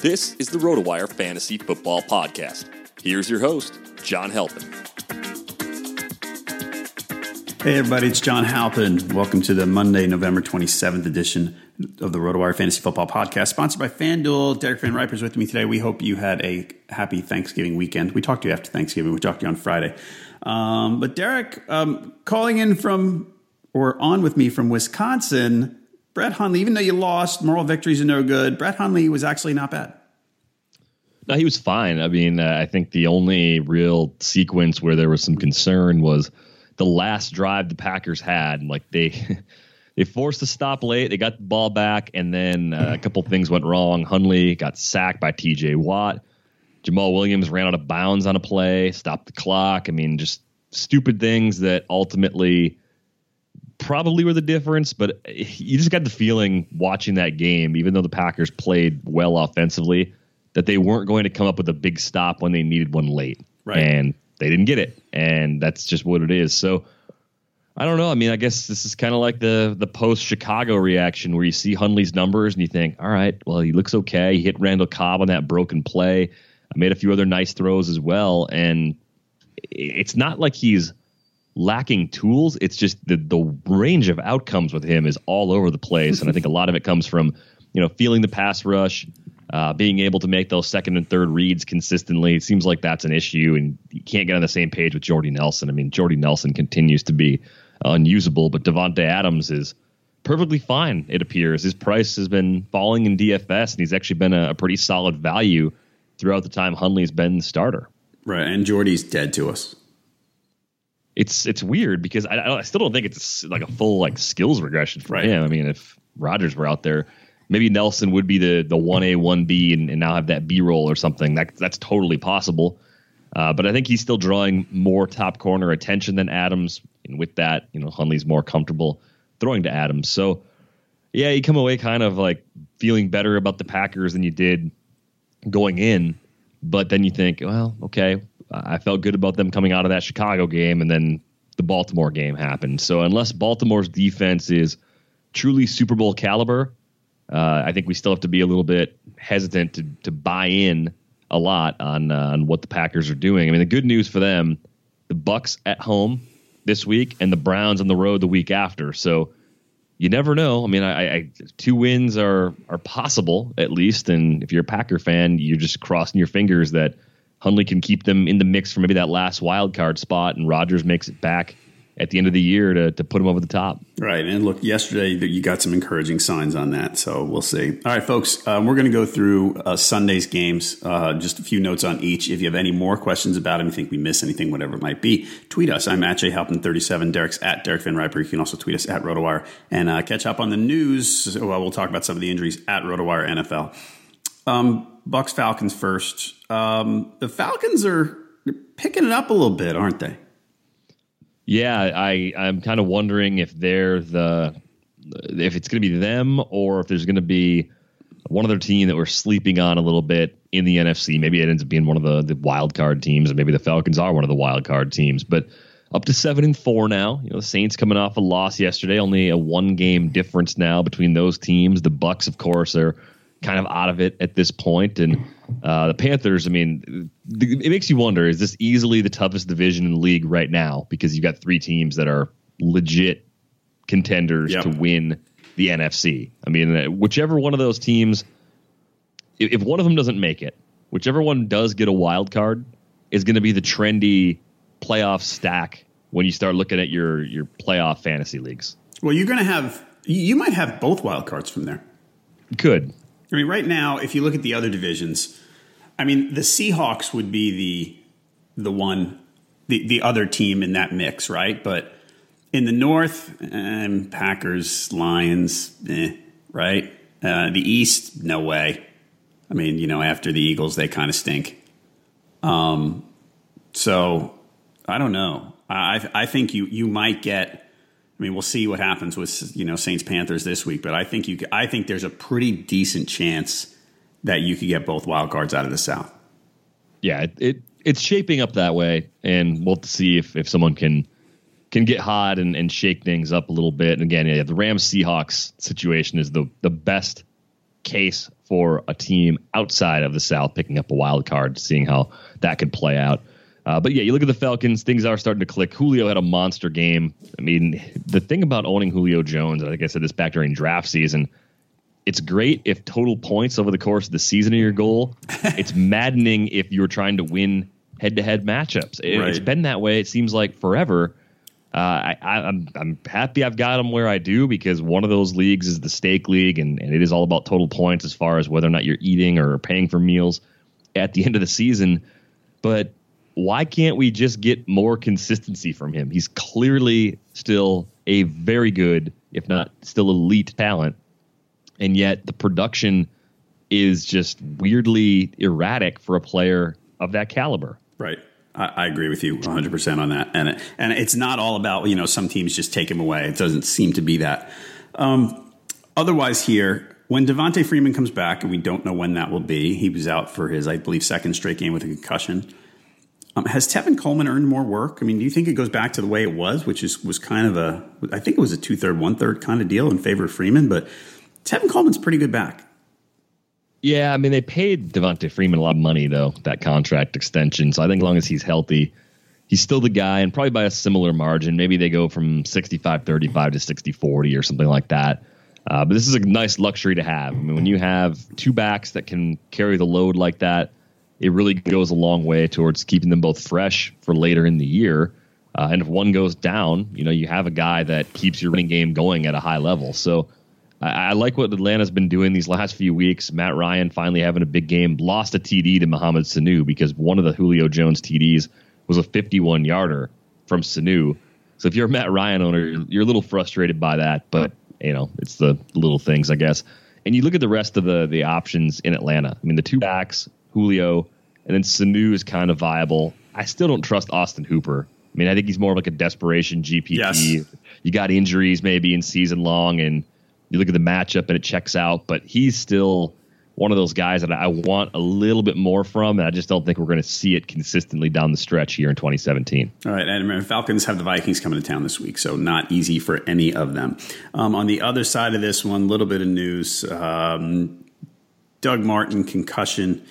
This is the RotoWire Fantasy Football Podcast. Here's your host, John Halpin. Hey everybody, it's John Halpin. Welcome to the Monday, November 27th edition of the RotoWire Fantasy Football Podcast, sponsored by FanDuel. Derek VanRiper's with me today. We hope you had a happy Thanksgiving weekend. We talked to you after Thanksgiving. We talked to you on Friday. Um, but Derek, um, calling in from or on with me from Wisconsin, Brett Hundley, even though you lost, moral victories are no good. Brett Hundley was actually not bad. No, he was fine. I mean, uh, I think the only real sequence where there was some concern was the last drive the Packers had. Like they they forced a stop late, they got the ball back, and then uh, a couple things went wrong. Hundley got sacked by T.J. Watt. Jamaal Williams ran out of bounds on a play, stopped the clock. I mean, just stupid things that ultimately probably were the difference, but you just got the feeling watching that game, even though the Packers played well offensively, that they weren't going to come up with a big stop when they needed one late. Right. And they didn't get it. And that's just what it is. So I don't know. I mean, I guess this is kind of like the the post Chicago reaction where you see Hundley's numbers and you think, all right, well, he looks okay. He hit Randall Cobb on that broken play. I made a few other nice throws as well. And it's not like he's lacking tools. It's just the the range of outcomes with him is all over the place, and I think a lot of it comes from you know feeling the pass rush, uh, being able to make those second and third reads consistently. It seems like that's an issue, and you can't get on the same page with Jordy Nelson. I mean, Jordy Nelson continues to be unusable, but Davante Adams is perfectly fine. It appears his price has been falling in DFS, and he's actually been a, a pretty solid value throughout the time Hundley's been the starter. Right, and Jordy's dead to us it's it's weird because I, I still don't think it's like a full like skills regression for Right. him. I mean, if Rodgers were out there, maybe Nelson would be the the one A one B and and now have that B role or something. That that's totally possible. Uh, but I think he's still drawing more top corner attention than Adams, and with that, you know, Hundley's more comfortable throwing to Adams. So yeah, you come away kind of like feeling better about the Packers than you did going in. But then you think, well, okay, I felt good about them coming out of that Chicago game, and then the Baltimore game happened. So unless Baltimore's defense is truly Super Bowl caliber, uh, I think we still have to be a little bit hesitant to to buy in a lot on uh, on what the Packers are doing. I mean, the good news for them, the Bucks at home this week and the Browns on the road the week after. So you never know. I mean, I, I two wins are are possible at least, and if you're a Packer fan, you're just crossing your fingers that Hundley can keep them in the mix for maybe that last wild card spot, and Rodgers makes it back at the end of the year to, to put them over the top. Right. And look, yesterday you got some encouraging signs on that. So we'll see. All right, folks, um, we're going to go through uh, Sunday's games, uh, just a few notes on each. If you have any more questions about them, you think we missed anything, whatever it might be, tweet us. I'm at jhalpin37. Derek's at Derek VanRiper. You can also tweet us at RotoWire and uh, catch up on the news. Well, we'll talk about some of the injuries at RotoWire NFL. Um, Bucks Falcons first. Um, the Falcons are picking it up a little bit, aren't they? Yeah, I I'm kind of wondering if they're the if it's going to be them or if there's going to be one other team that we're sleeping on a little bit in the NFC. Maybe it ends up being one of the the wild card teams, and maybe the Falcons are one of the wild card teams. But up to seven and four now. You know, the Saints coming off a loss yesterday, only a one game difference now between those teams. The Bucks, of course, are kind of out of it at this point. And uh, the Panthers, I mean, it makes you wonder: is this easily the toughest division in the league right now? Because you've got three teams that are legit contenders yep. to win the NFC. I mean, uh, whichever one of those teams, if one of them doesn't make it, whichever one does get a wild card, is going to be the trendy playoff stack when you start looking at your your playoff fantasy leagues. Well, you're going to have you might have both wild cards from there. Could I mean, right now, if you look at the other divisions, I mean, the Seahawks would be the the one, the the other team in that mix, right? But in the North, um, Packers, Lions, eh, right? Uh, the East, no way. I mean, you know, after the Eagles, they kind of stink. Um, so I don't know. I I think you you might get I mean, we'll see what happens with you know Saints Panthers this week, but I think you I think there's a pretty decent chance that you could get both wild cards out of the South. Yeah, it, it it's shaping up that way, and we'll see if if someone can can get hot and, and shake things up a little bit. And again, yeah, the Rams Seahawks situation is the the best case for a team outside of the South picking up a wild card, seeing how that could play out. Uh, but yeah, you look at the Falcons, things are starting to click. Julio had a monster game. I mean, the thing about owning Julio Jones, I think I said this back during draft season, it's great if total points over the course of the season are your goal. it's maddening if you're trying to win head to head matchups. It, right. It's been that way, it seems like forever. Uh, I, am I'm, I'm happy I've got him where I do because one of those leagues is the stake league, and, and it is all about total points as far as whether or not you're eating or paying for meals at the end of the season. But why can't we just get more consistency from him? He's clearly still a very good, if not still elite talent. And yet the production is just weirdly erratic for a player of that caliber. Right. I, I agree with you 100% on that. And, and it's not all about, you know, some teams just take him away. It doesn't seem to be that. Um, otherwise, here, when Devonta Freeman comes back, and we don't know when that will be, he was out for his, I believe, second straight game with a concussion. Um, has Tevin Coleman earned more work? I mean, do you think it goes back to the way it was, which is was kind of a, I think it was a two third, one third kind of deal in favor of Freeman, but Tevin Coleman's pretty good back. Yeah, I mean, they paid Devonta Freeman a lot of money though that contract extension. So I think as long as he's healthy, he's still the guy, and probably by a similar margin. Maybe they go from 65 35 to 60 40 or something like that. Uh, but this is a nice luxury to have. I mean, when you have two backs that can carry the load like that, it really goes a long way towards keeping them both fresh for later in the year. Uh, and if one goes down, you know, you have a guy that keeps your running game going at a high level. So I, I, like what Atlanta's been doing these last few weeks. Matt Ryan finally having a big game, lost a TD to Mohamed Sanu because one of the Julio Jones TDs was a 51 yarder from Sanu. So if you're a Matt Ryan owner, you're, you're a little frustrated by that, but you know, it's the little things, I guess. And you look at the rest of the the options in Atlanta. I mean, the two backs, Julio, and then Sanu is kind of viable. I still don't trust Austin Hooper. I mean, I think he's more of like a desperation GPP. Yes. You got injuries maybe in season long, and you look at the matchup and it checks out, but he's still one of those guys that I want a little bit more from, and I just don't think we're going to see it consistently down the stretch here in 2017. All right, and Falcons have the Vikings coming to town this week, so not easy for any of them. Um, on the other side of this one, a little bit of news: um, Doug Martin concussion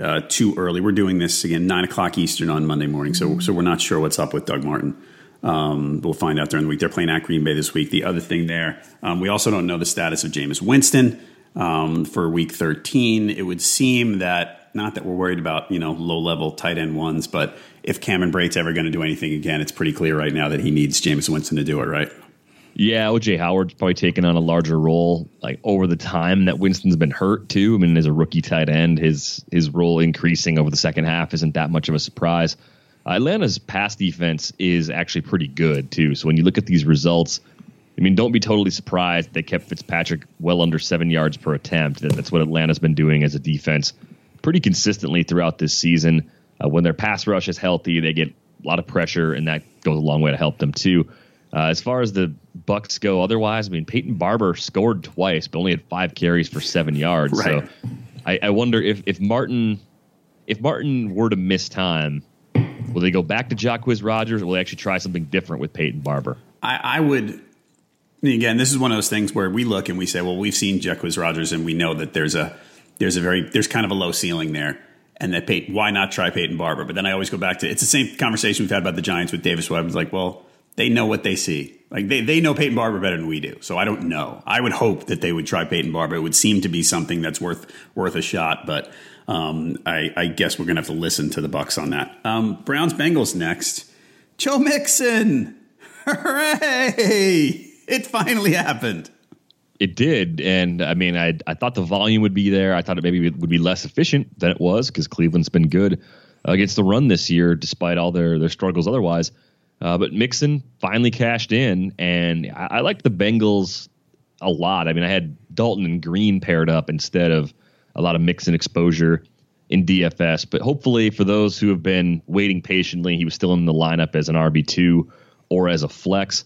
uh, too early. We're doing this again nine o'clock Eastern on Monday morning, so so we're not sure what's up with Doug Martin. Um, we'll find out during the week. They're playing at Green Bay this week. The other thing there, um, we also don't know the status of Jameis Winston um, for Week 13. It would seem that not that we're worried about you know low level tight end ones, but if Cameron Brate's ever going to do anything again, it's pretty clear right now that he needs Jameis Winston to do it, right? Yeah, OJ Howard's probably taken on a larger role like over the time that Winston's been hurt too. I mean, as a rookie tight end, his his role increasing over the second half isn't that much of a surprise. Atlanta's pass defense is actually pretty good too. So when you look at these results, I mean, don't be totally surprised they kept Fitzpatrick well under seven yards per attempt. That's what Atlanta's been doing as a defense pretty consistently throughout this season. Uh, when their pass rush is healthy, they get a lot of pressure, and that goes a long way to help them too. Uh, as far as the Bucks go, otherwise, I mean, Peyton Barber scored twice, but only had five carries for seven yards. Right. So, I, I wonder if if Martin if Martin were to miss time, will they go back to Jacquizz Rodgers, or will they actually try something different with Peyton Barber? I, I would. Again, this is one of those things where we look and we say, well, we've seen Jacquizz Rodgers, and we know that there's a there's a very there's kind of a low ceiling there and that Peyton, why not try Peyton Barber? But then I always go back to it's the same conversation we've had about the Giants with Davis Webb. It's like, well, they know what they see. Like they, they know Peyton Barber better than we do. So I don't know. I would hope that they would try Peyton Barber. It would seem to be something that's worth worth a shot, but um, I, I, guess we're gonna have to listen to the Bucks on that. Um, Browns Bengals next. Joe Mixon, hooray! It finally happened. It did, and I mean, I I thought the volume would be there. I thought it maybe would be less efficient than it was because Cleveland's been good against the run this year, despite all their their struggles otherwise. Uh, but Mixon finally cashed in, and I, I like the Bengals a lot. I mean, I had Dalton and Green paired up instead of a lot of Mixon exposure in DFS. But hopefully, for those who have been waiting patiently, he was still in the lineup as an RB two or as a flex.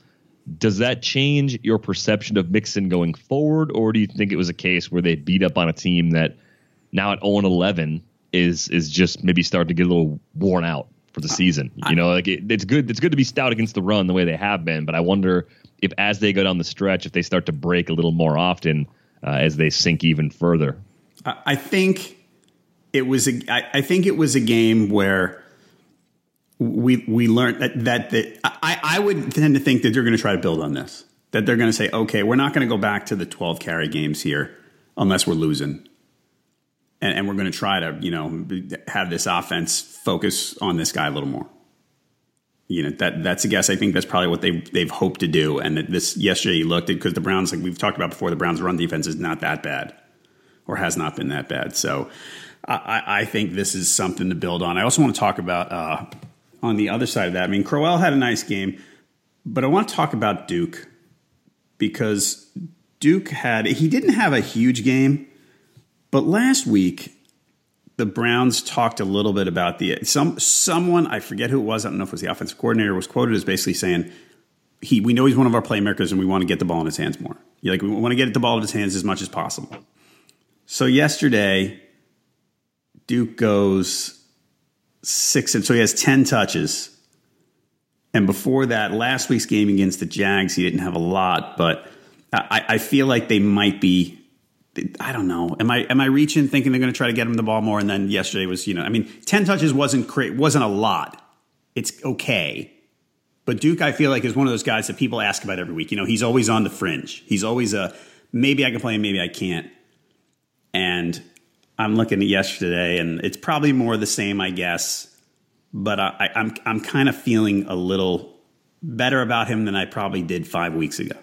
Does that change your perception of Mixon going forward, or do you think it was a case where they beat up on a team that now at 0 11 is is just maybe starting to get a little worn out for the season? You know, like it, it's good it's good to be stout against the run the way they have been, but I wonder if as they go down the stretch, if they start to break a little more often uh, as they sink even further. I think it was a I, I think it was a game where we we learned that that, that I, I would tend to think that they're going to try to build on this. That they're going to say, okay, we're not going to go back to the 12 carry games here unless we're losing. And, and we're going to try to, you know, have this offense focus on this guy a little more. You know, that that's a guess. I think that's probably what they they've hoped to do. And this yesterday you looked at because the Browns, like we've talked about before, the Browns' run defense is not that bad, or has not been that bad. So I, I think this is something to build on. I also want to talk about uh, on the other side of that, I mean, Crowell had a nice game, but I want to talk about Duke because Duke had, he didn't have a huge game, but last week, the Browns talked a little bit about the some someone I forget who it was I don't know if it was the offensive coordinator was quoted as basically saying he we know he's one of our playmakers and we want to get the ball in his hands more. You're like we want to get the ball in his hands as much as possible. So yesterday, Duke goes six, and so he has 10 touches. And before that, last week's game against the Jags, he didn't have a lot, but I, I feel like they might be. I don't know. Am I am I reaching thinking they're going to try to get him the ball more? And then yesterday was, you know, I mean, ten touches wasn't wasn't a lot. It's okay, but Duke, I feel like is one of those guys that people ask about every week. You know, he's always on the fringe. He's always a maybe I can play him, maybe I can't. And I'm looking at yesterday, and it's probably more the same, I guess. But I, I'm I'm kind of feeling a little better about him than I probably did five weeks ago.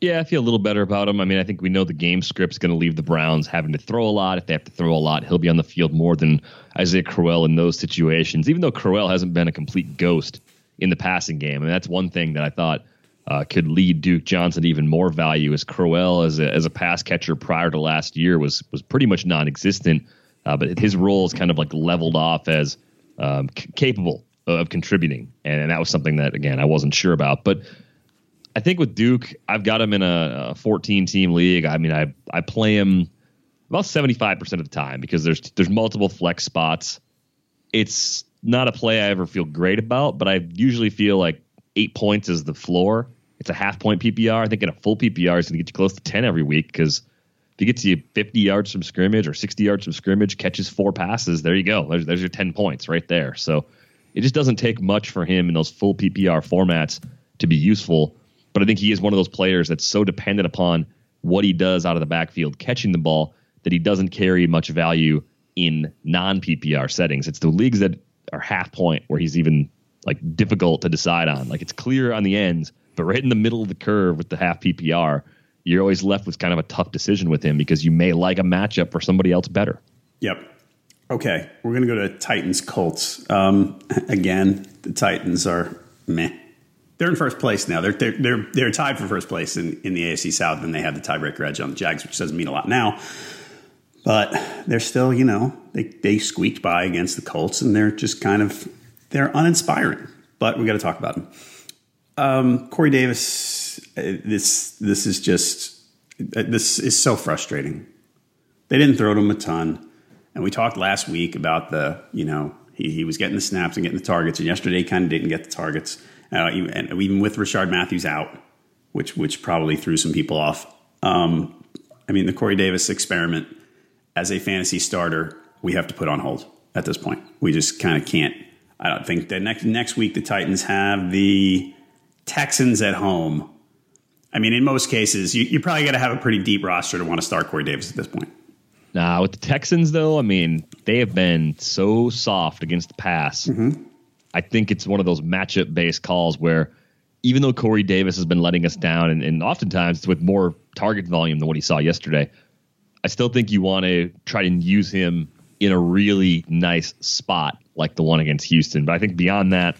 Yeah, I feel a little better about him. I mean, I think we know the game script's going to leave the Browns having to throw a lot. If they have to throw a lot, he'll be on the field more than Isaiah Crowell in those situations. Even though Crowell hasn't been a complete ghost in the passing game, and that's one thing that I thought uh, could lead Duke Johnson even more value as Crowell as a, as a pass catcher prior to last year was was pretty much non-existent, uh, but his role is kind of like leveled off as um, c- capable of contributing, and, and, that was something that again I wasn't sure about. But I think with Duke, I've got him in a, a 14 team league. I mean, I I play him about 75 percent of the time because there's there's multiple flex spots. It's not a play I ever feel great about, but I usually feel like eight points is the floor it's a half point PPR. I think in a full PPR, it's going to get you close to 10 every week because If he gets you 50 yards from scrimmage or 60 yards from scrimmage, catches four passes, there you go. There's, there's your 10 points right there. So it just doesn't take much for him in those full PPR formats to be useful. But I think he is one of those players that's so dependent upon what he does out of the backfield catching the ball that he doesn't carry much value in non PPR settings. It's the leagues that are half point where he's even like difficult to decide on. Like it's clear on the ends, but right in the middle of the curve with the half PPR, you're always left with kind of a tough decision with him because you may like a matchup for somebody else better. Yep. Okay, we're going to go to Titans Colts. Um, again, the Titans are meh. They're in first place now. They're they're they're, they're tied for first place in, in the AFC South, and they have the tiebreaker edge on the Jags, which doesn't mean a lot now. But they're still, you know, they they squeaked by against the Colts, and they're just kind of they're uninspiring. But we got to talk about them. Um, Corey Davis, uh, this this is just uh, this is so frustrating. They didn't throw to him a ton, and we talked last week about the you know he, he was getting the snaps and getting the targets, and yesterday he kind of didn't get the targets, uh, even, and even with Rishard Matthews out, which which probably threw some people off. Um, I mean, the Corey Davis experiment as a fantasy starter, we have to put on hold at this point. We just kind of can't. I don't think that next next week the Titans have the Texans at home. I mean, in most cases, you, you probably got to have a pretty deep roster to want to start Corey Davis at this point. Nah, with the Texans though, I mean, they have been so soft against the pass. Mm-hmm. I think it's one of those matchup based calls where even though Corey Davis has been letting us down, and, and oftentimes with more target volume than what he saw yesterday, I still think you want to try and use him in a really nice spot like the one against Houston. But I think beyond that,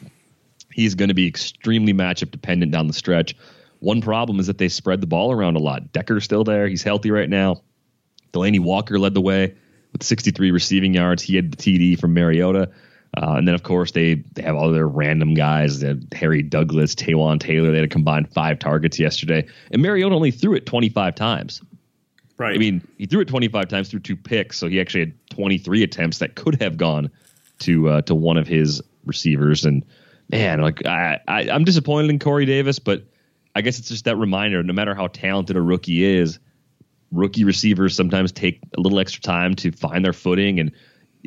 he's going to be extremely matchup dependent down the stretch. One problem is that they spread the ball around a lot. Decker's still there. He's healthy right now. Delanie Walker led the way with 63 receiving yards. He had the TD from Mariota. Uh, and then, of course, they, they have all their random guys. That Harry Douglas, Taywan Taylor. They had a combined five targets yesterday. And Mariota only threw it 25 times. Right. I mean, he threw it 25 times threw two picks, so he actually had 23 attempts that could have gone to uh, to one of his receivers. And man, like I, I I'm disappointed in Corey Davis, but I guess it's just that reminder. No matter how talented a rookie is, rookie receivers sometimes take a little extra time to find their footing. And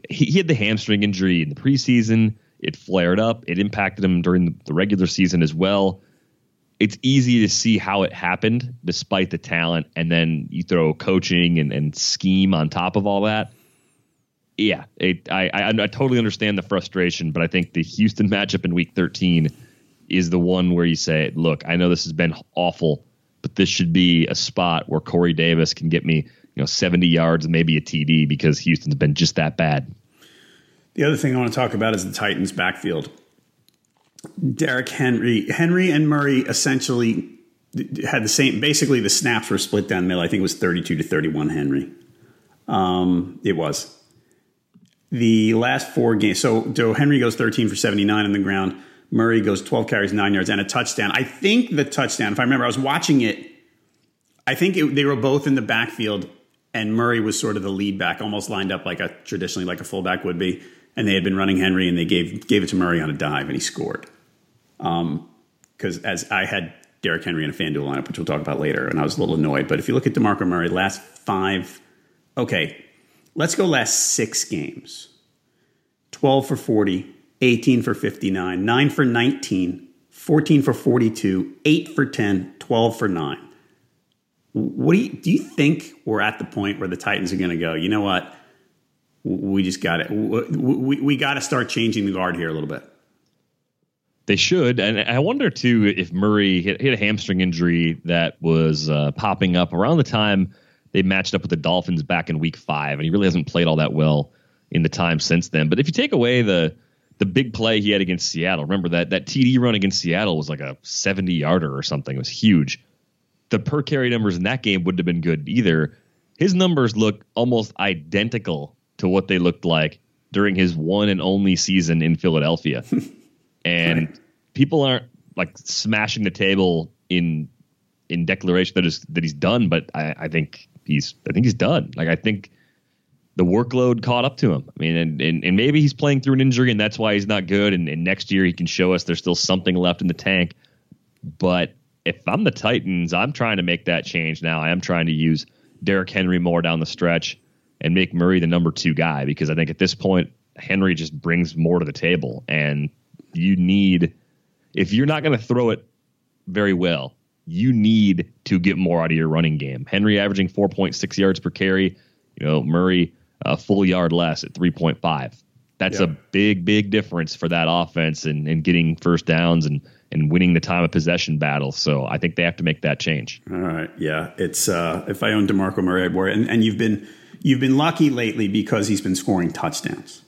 he, he had the hamstring injury in the preseason. It flared up. It impacted him during the, regular season as well it's easy to see how it happened despite the talent, and then you throw coaching and, and scheme on top of all that. Yeah, it, I, I, I totally understand the frustration, but I think the Houston matchup in Week 13 is the one where you say, "Look, I know this has been awful, but this should be a spot where Corey Davis can get me, you know, 70 yards maybe a TD because Houston's been just that bad." The other thing I want to talk about is the Titans' backfield. Derrick Henry, Henry and Murray essentially had the same. Basically, the snaps were split down the middle. I think it was thirty-two to thirty-one. Henry, um, it was the last four games. So, so Henry goes thirteen for seventy-nine on the ground. Murray goes twelve carries, nine yards, and a touchdown. I think the touchdown. If I remember, I was watching it. I think it, they were both in the backfield, and Murray was sort of the lead back, almost lined up like a traditionally like a fullback would be and they had been running Henry, and they gave gave it to Murray on a dive, and he scored. Because um, as I had Derrick Henry in a FanDuel lineup, which we'll talk about later, and I was a little annoyed. But if you look at DeMarco Murray, last five, okay, let's go last six games 12 for 40, 18 for 59, 9 for 19, 14 for 42, 8 for 10, 12 for 9. What do you, do you think we're at the point where the Titans are going to go, you know what? we just got it. We, we got to start changing the guard here a little bit. They should, and I wonder too if Murray hit, hit a hamstring injury that was uh, popping up around the time they matched up with the Dolphins back in Week Five, and he really hasn't played all that well in the time since then. But if you take away the the big play he had against Seattle, remember that that TD run against Seattle was like a seventy yarder or something. It was huge. The per carry numbers in that game wouldn't have been good either. His numbers look almost identical to what they looked like during his one and only season in Philadelphia. and right. people aren't like smashing the table in in declaration that is that he's done, but I, I think he's I think he's done. Like I think the workload caught up to him. I mean, and, and, and maybe he's playing through an injury and that's why he's not good. And, and next year he can show us there's still something left in the tank. But if I'm the Titans, I'm trying to make that change now. I am trying to use Derrick Henry more down the stretch and make Murray the number two guy because I think at this point Henry just brings more to the table and you need if you're not going to throw it very well, you need to get more out of your running game. Henry averaging 4.6 yards per carry, you know, Murray a full yard less at 3.5. That's a big, big difference for that offense and, and getting first downs and, and winning the time of possession battle. So I think they have to make that change. All right. Yeah. It's uh, if I owned DeMarco Murray, I'd. And, and you've been you've been lucky lately because he's been scoring touchdowns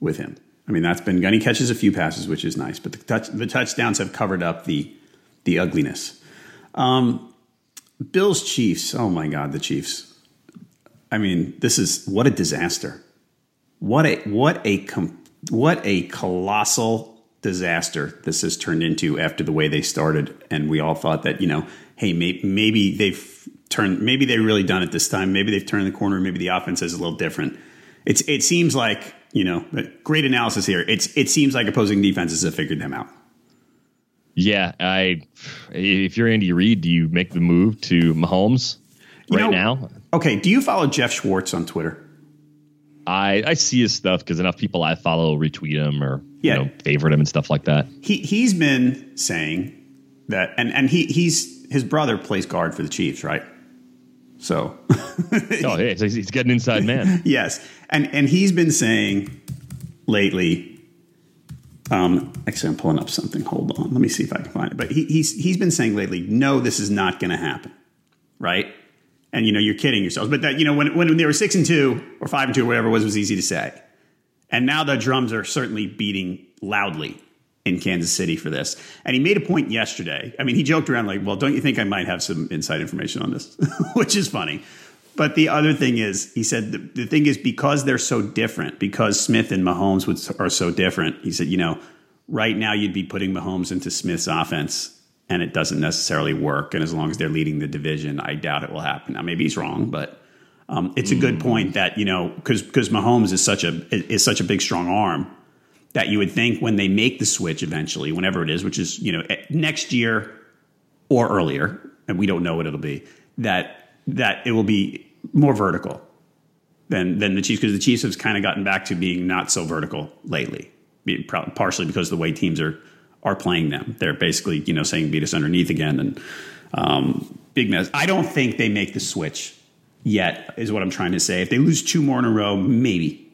with him. I mean, that's been he catches a few passes, which is nice. But the touch the touchdowns have covered up the the ugliness. Um, Bills Chiefs. Oh my God, the Chiefs. I mean, this is what a disaster. What a what a what a colossal disaster this has turned into after the way they started, and we all thought that you know, hey, may, maybe they've turned, maybe they've really done it this time. Maybe they've turned the corner. Maybe the offense is a little different. It's it seems like you know, great analysis here. It's it seems like opposing defenses have figured them out. Yeah, I. If you're Andy Reid, do you make the move to Mahomes right know, now? Okay. Do you follow Geoff Schwartz on Twitter? I I see his stuff because enough people I follow retweet him or yeah. you know favorite him and stuff like that. He he's been saying that, and and he he's his brother plays guard for the Chiefs, right? So, oh, hey, so he's getting inside man. yes, and and he's been saying lately um, actually, I'm pulling up something. Hold on. Let me see if I can find it. But he, he's he's been saying lately, no, this is not going to happen, right? And you know, you're kidding yourselves. But that you know, when when they were six and two or five and two, or whatever it was, was easy to say. And now the drums are certainly beating loudly in Kansas City for this. And he made a point yesterday. I mean, he joked around like, "Well, don't you think I might have some inside information on this?" Which is funny. But the other thing is, he said the, the, thing is because they're so different, because Smith and Mahomes would, are so different. He said, you know, right now you'd be putting Mahomes into Smith's offense, and it doesn't necessarily work. And as long as they're leading the division, I doubt it will happen. Now, maybe he's wrong, but um, it's a good point that you know because because Mahomes is such a is such a big strong arm that you would think when they make the switch eventually, whenever it is, which is you know next year or earlier, and we don't know what it'll be, that that it will be more vertical than than the Chiefs because the Chiefs have kind of gotten back to being not so vertical lately, partially because the way teams are are playing them. They're basically you know saying beat us underneath again and um, big mess. I don't think they make the switch yet. Is what I'm trying to say. If they lose two more in a row, maybe,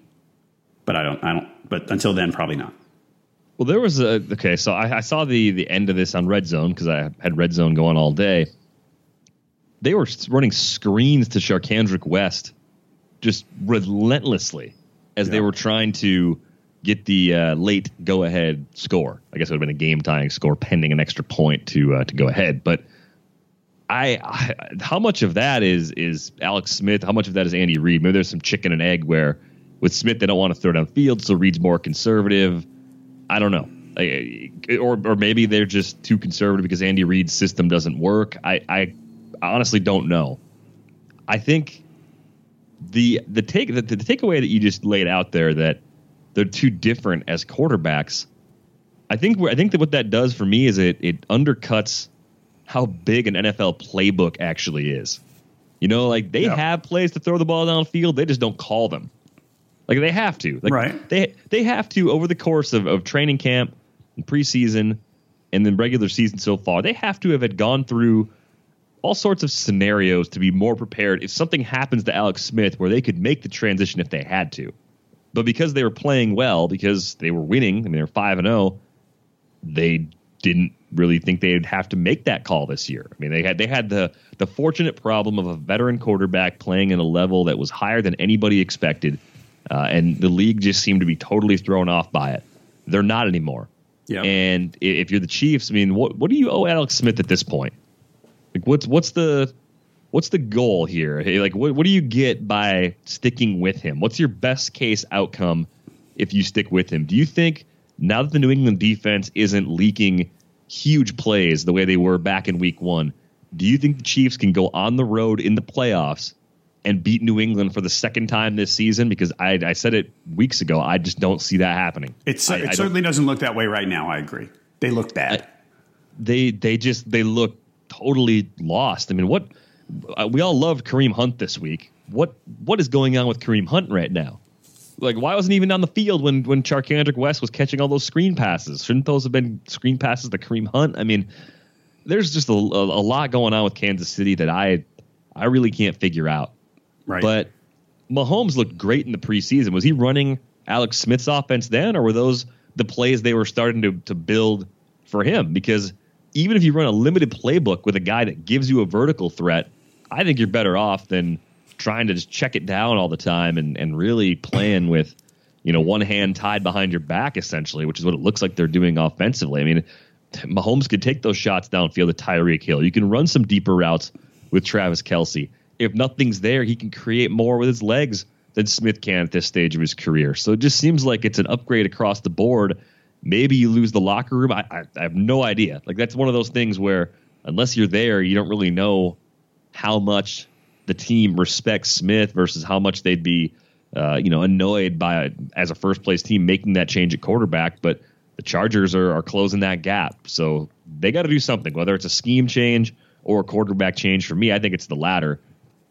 but I don't. I don't. But until then, probably not. Well, there was a okay. So I, I saw the the end of this on Red Zone because I had Red Zone going all day they were running screens to Charcandrick West just relentlessly as yeah. they were trying to get the uh, late go ahead score. I guess it would have been a game tying score pending an extra point to uh, to go ahead. But I, I, how much of that is is Alex Smith? How much of that is Andy Reid? Maybe there's some chicken and egg where with Smith they don't want to throw down field, so Reid's more conservative. I don't know. or or maybe they're just too conservative because Andy Reid's system doesn't work. I, I I honestly don't know. I think the the take the, the takeaway that you just laid out there that they're too different as quarterbacks. I think I think that what that does for me is it it undercuts how big an NFL playbook actually is. You know, like they yeah. have plays to throw the ball downfield, they just don't call them. Like they have to. Like right. they they have to over the course of, of training camp and preseason and then regular season so far, they have to have had gone through all sorts of scenarios to be more prepared if something happens to Alex Smith where they could make the transition if they had to. But because they were playing well, because they were winning, I mean they're five and zero, oh, they didn't really think they'd have to make that call this year. I mean they had they had the the fortunate problem of a veteran quarterback playing at a level that was higher than anybody expected, uh, and the league just seemed to be totally thrown off by it. They're not anymore. Yeah. And if you're the Chiefs, I mean, what what do you owe Alex Smith at this point? Like what's what's the what's the goal here? Like what what do you get by sticking with him? What's your best case outcome if you stick with him? Do you think now that the New England defense isn't leaking huge plays the way they were back in week 1, do you think the Chiefs can go on the road in the playoffs and beat New England for the second time this season? Because I, I said it weeks ago. I just don't see that happening. It's, I, it I certainly doesn't look that way right now. I agree. They look bad. They they just they look totally lost. I mean, what uh, we all loved Kareem Hunt this week. What what is going on with Kareem Hunt right now? Like, why wasn't he even on the field when when Charcandrick West was catching all those screen passes? Shouldn't those have been screen passes to Kareem Hunt? I mean, there's just a, a, a lot going on with Kansas City that I I really can't figure out. Right. But Mahomes looked great in the preseason. Was he running Alex Smith's offense then, or were those the plays they were starting to to build for him? Because even if you run a limited playbook with a guy that gives you a vertical threat, I think you're better off than trying to just check it down all the time and, and really playing with, you know, one hand tied behind your back essentially, which is what it looks like they're doing offensively. I mean, Mahomes could take those shots downfield to Tyreek Hill. You can run some deeper routes with Travis Kelce. If nothing's there, he can create more with his legs than Smith can at this stage of his career. So it just seems like it's an upgrade across the board. Maybe you lose the locker room. I, I, I have no idea. Like that's one of those things where unless you're there, you don't really know how much the team respects Smith versus how much they'd be, uh, you know, annoyed by as a first place team making that change at quarterback. But the Chargers are, are closing that gap, so they got to do something. Whether it's a scheme change or a quarterback change, for me, I think it's the latter.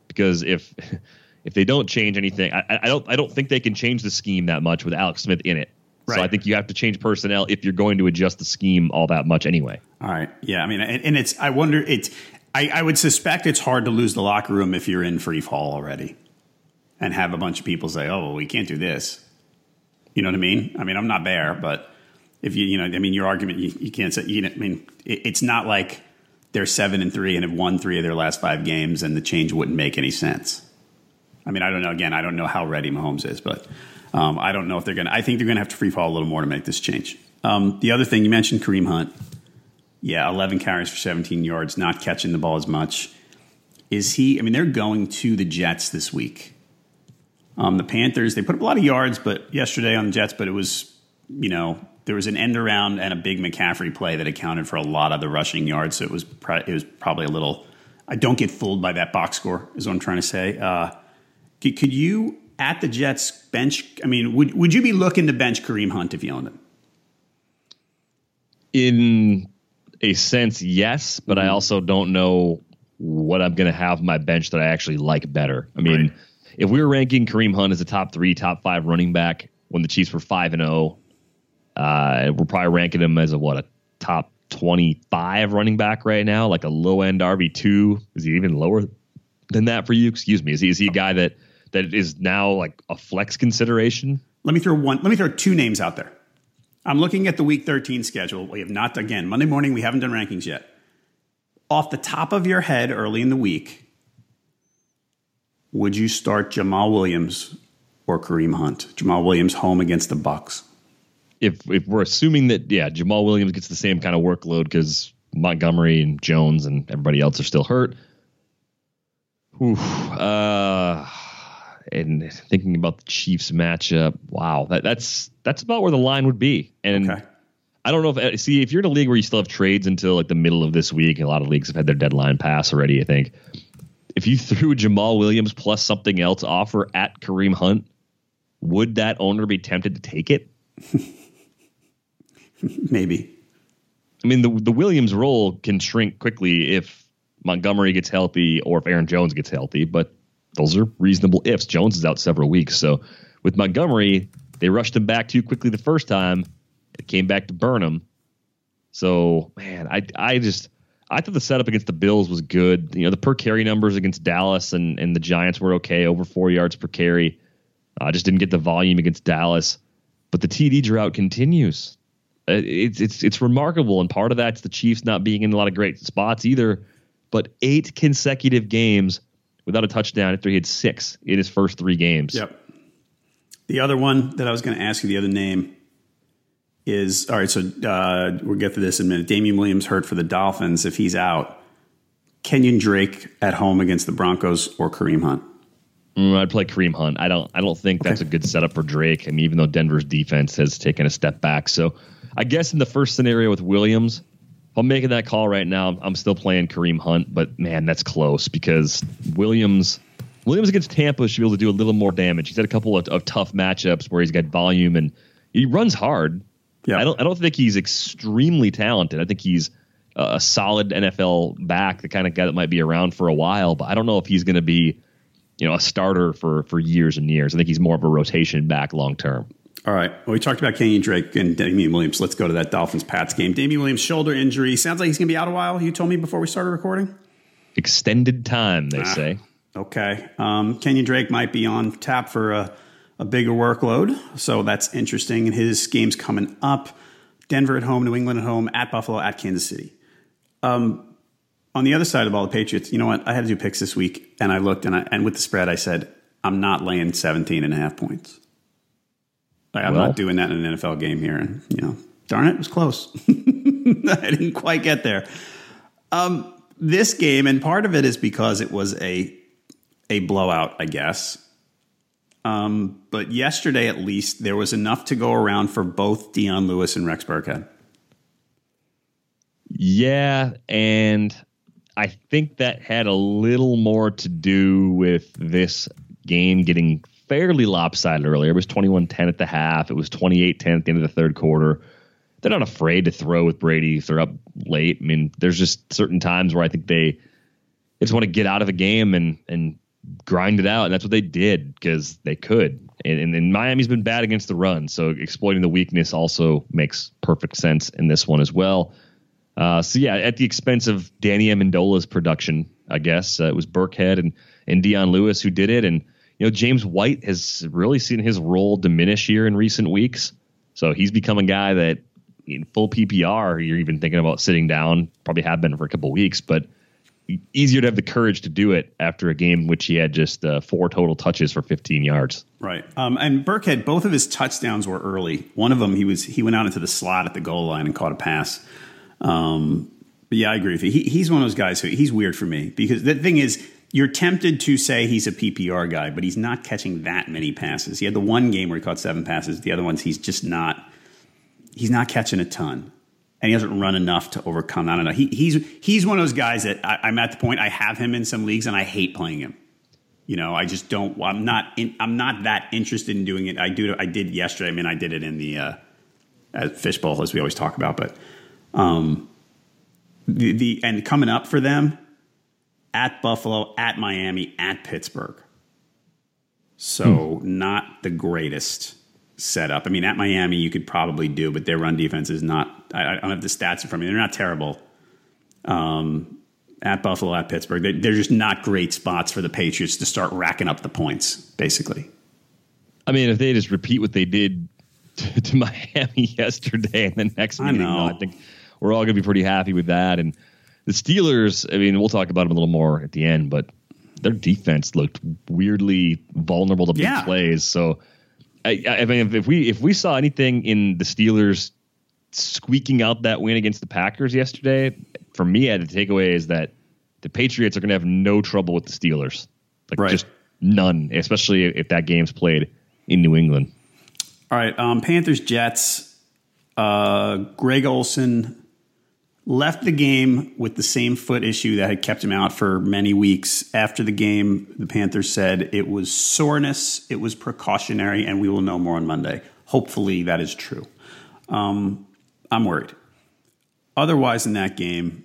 Because if if they don't change anything, I, I don't I don't think they can change the scheme that much with Alex Smith in it. Right. So I think you have to change personnel if you're going to adjust the scheme all that much anyway. All right. Yeah. I mean, and, and it's, I wonder, it's, I, I, would suspect it's hard to lose the locker room if you're in free fall already and have a bunch of people say, oh, well, we can't do this. You know what I mean? I mean, I'm not there, but if you, you know, I mean, your argument, you, you can't say, you know, I mean, it, it's not like they're seven and three and have won three of their last five games and the change wouldn't make any sense. I mean, I don't know. Again, I don't know how ready Mahomes is, but um, I don't know if they're going to, I think they're going to have to free fall a little more to make this change. Um, the other thing you mentioned, Kareem Hunt. Yeah, 11 carries for 17 yards, not catching the ball as much. Is he, I mean, they're going to the Jets this week. Um, the Panthers, they put up a lot of yards, but yesterday on the Jets, but it was, you know, there was an end around and a big McCaffrey play that accounted for a lot of the rushing yards. So it was, it was probably a little, I don't get fooled by that box score, is what I'm trying to say. Uh, could you at the Jets bench? I mean, would would you be looking to bench Kareem Hunt if you owned him? In a sense, yes, but mm-hmm. I also don't know what I'm going to have my bench that I actually like better. I mean, right. if we were ranking Kareem Hunt as a top three, top five running back when the Chiefs were five and zero, oh, uh, we're probably ranking him as a what a top 25 running back right now, like a low end RB two. Is he even lower than that for you? Excuse me. Is he is he a guy that that is now like a flex consideration? Let me throw one. Let me throw two names out there. I'm looking at the Week 13 schedule. We have not again Monday morning. We haven't done rankings yet. Off the top of your head, early in the week, would you start Jamaal Williams or Kareem Hunt? Jamaal Williams home against the Bucks. If if we're assuming that yeah, Jamaal Williams gets the same kind of workload because Montgomery and Jones and everybody else are still hurt. Oof, uh, and thinking about the Chiefs matchup, wow, that, that's that's about where the line would be. And okay. I don't know if uh, see if you're in a league where you still have trades until like the middle of this week, and a lot of leagues have had their deadline pass already. I think if you threw Jamaal Williams plus something else offer at Kareem Hunt, would that owner be tempted to take it? Maybe. I mean, the the Williams role can shrink quickly if Montgomery gets healthy or if Aaron Jones gets healthy, but those are reasonable ifs. Jones is out several weeks. So with Montgomery, they rushed him back too quickly the first time. It came back to burn him. So man, I I just I thought the setup against the Bills was good. You know, the per carry numbers against Dallas and, and the Giants were okay, over four yards per carry. I uh, just didn't get the volume against Dallas. But the TD drought continues. Uh, it's it's it's remarkable, and part of that's the Chiefs not being in a lot of great spots either. But eight consecutive games without a touchdown after he had six in his first three games. Yep. The other one that I was going to ask you, the other name is all right. So uh, we'll get to this in a minute. Damien Williams hurt for the Dolphins. If he's out, Kenyan Drake at home against the Broncos or Kareem Hunt. Mm, I'd play Kareem Hunt. I don't. I don't think okay. that's a good setup for Drake. I mean, even though Denver's defense has taken a step back, so I guess in the first scenario with Williams, I'm making that call right now, I'm still playing Kareem Hunt, but man, that's close because Williams Williams against Tampa should be able to do a little more damage. He's had a couple of, of tough matchups where he's got volume and he runs hard. Yeah. I don't I don't think he's extremely talented. I think he's a solid NFL back, the kind of guy that might be around for a while. But I don't know if he's going to be, you know, a starter for for years and years. I think he's more of a rotation back long term. All right. Well, we talked about Kenyan Drake and Damien Williams. Let's go to that Dolphins Pats game. Damien Williams shoulder injury sounds like he's going to be out a while. You told me before we started recording. Extended time, they Ah, say. Okay. Um, Kenyan Drake might be on tap for a, a bigger workload. So that's interesting. And his game's coming up Denver at home, New England at home, at Buffalo, at Kansas City. Um, on the other side of all the Patriots, you know what? I had to do picks this week, and I looked, and, I, and with the spread, I said, I'm not laying 17 and a half points. Like, I'm Well- not doing that in an NFL game here. And, you know, darn it, it was close. I didn't quite get there. Um, this game, and part of it is because it was a a blowout, I guess. Um, but yesterday, at least, there was enough to go around for both Dion Lewis and Rex Burkhead. Yeah, and I think that had a little more to do with this game getting fairly lopsided earlier. It was 21-10 at the half. It was 28-10 at the end of the third quarter. They're not afraid to throw with Brady if they're up late. I mean, there's just certain times where I think they, just want to get out of a game and and grind it out, and that's what they did because they could. And, and, and Miami's been bad against the run, so exploiting the weakness also makes perfect sense in this one as well. Uh, so yeah, at the expense of Danny Amendola's production, I guess uh, it was Burkhead and and Dion Lewis who did it, and you know James White has really seen his role diminish here in recent weeks. So he's become a guy that in full PPR, you're even thinking about sitting down. Probably have been for a couple weeks, but easier to have the courage to do it after a game in which he had just uh, four total touches for 15 yards. Right. Um, and Burkhead, both of his touchdowns were early. One of them, he was he went out into the slot at the goal line and caught a pass. Um, but yeah, I agree with you. He, he's one of those guys who he's weird for me because the thing is, you're tempted to say he's a PPR guy, but he's not catching that many passes. He had the one game where he caught seven passes. The other ones, he's just not. He's not catching a ton, and he doesn't run enough to overcome. I don't know. He, he's he's one of those guys that I, I'm at the point I have him in some leagues, and I hate playing him. You know, I just don't. I'm not. In, I'm not that interested in doing it. I do. I did yesterday. I mean, I did it in the uh, fishbowl as we always talk about. But um, the the and coming up for them at Buffalo, at Miami, at Pittsburgh. So not the greatest setup. I mean, at Miami you could probably do, but their run defense is not. I, I don't have the stats in front of me. They're not terrible. Um, at Buffalo, at Pittsburgh, they, they're just not great spots for the Patriots to start racking up the points. Basically, I mean, if they just repeat what they did to, to Miami yesterday in the next I meeting, know. I think we're all going to be pretty happy with that. And the Steelers, I mean, we'll talk about them a little more at the end, but their defense looked weirdly vulnerable to big Yeah. plays. So, I, I mean, if, if we if we saw anything in the Steelers squeaking out that win against the Packers yesterday, for me, I had to take away is that the Patriots are going to have no trouble with the Steelers, like Right. just none, especially if that game's played in New England. all right. Um, Panthers, Jets. Uh, Greg Olsen left the game with the same foot issue that had kept him out for many weeks. After the game, the Panthers said it was soreness, it was precautionary, and we will know more on Monday. Hopefully, that is true. Um, I'm worried. Otherwise, in that game,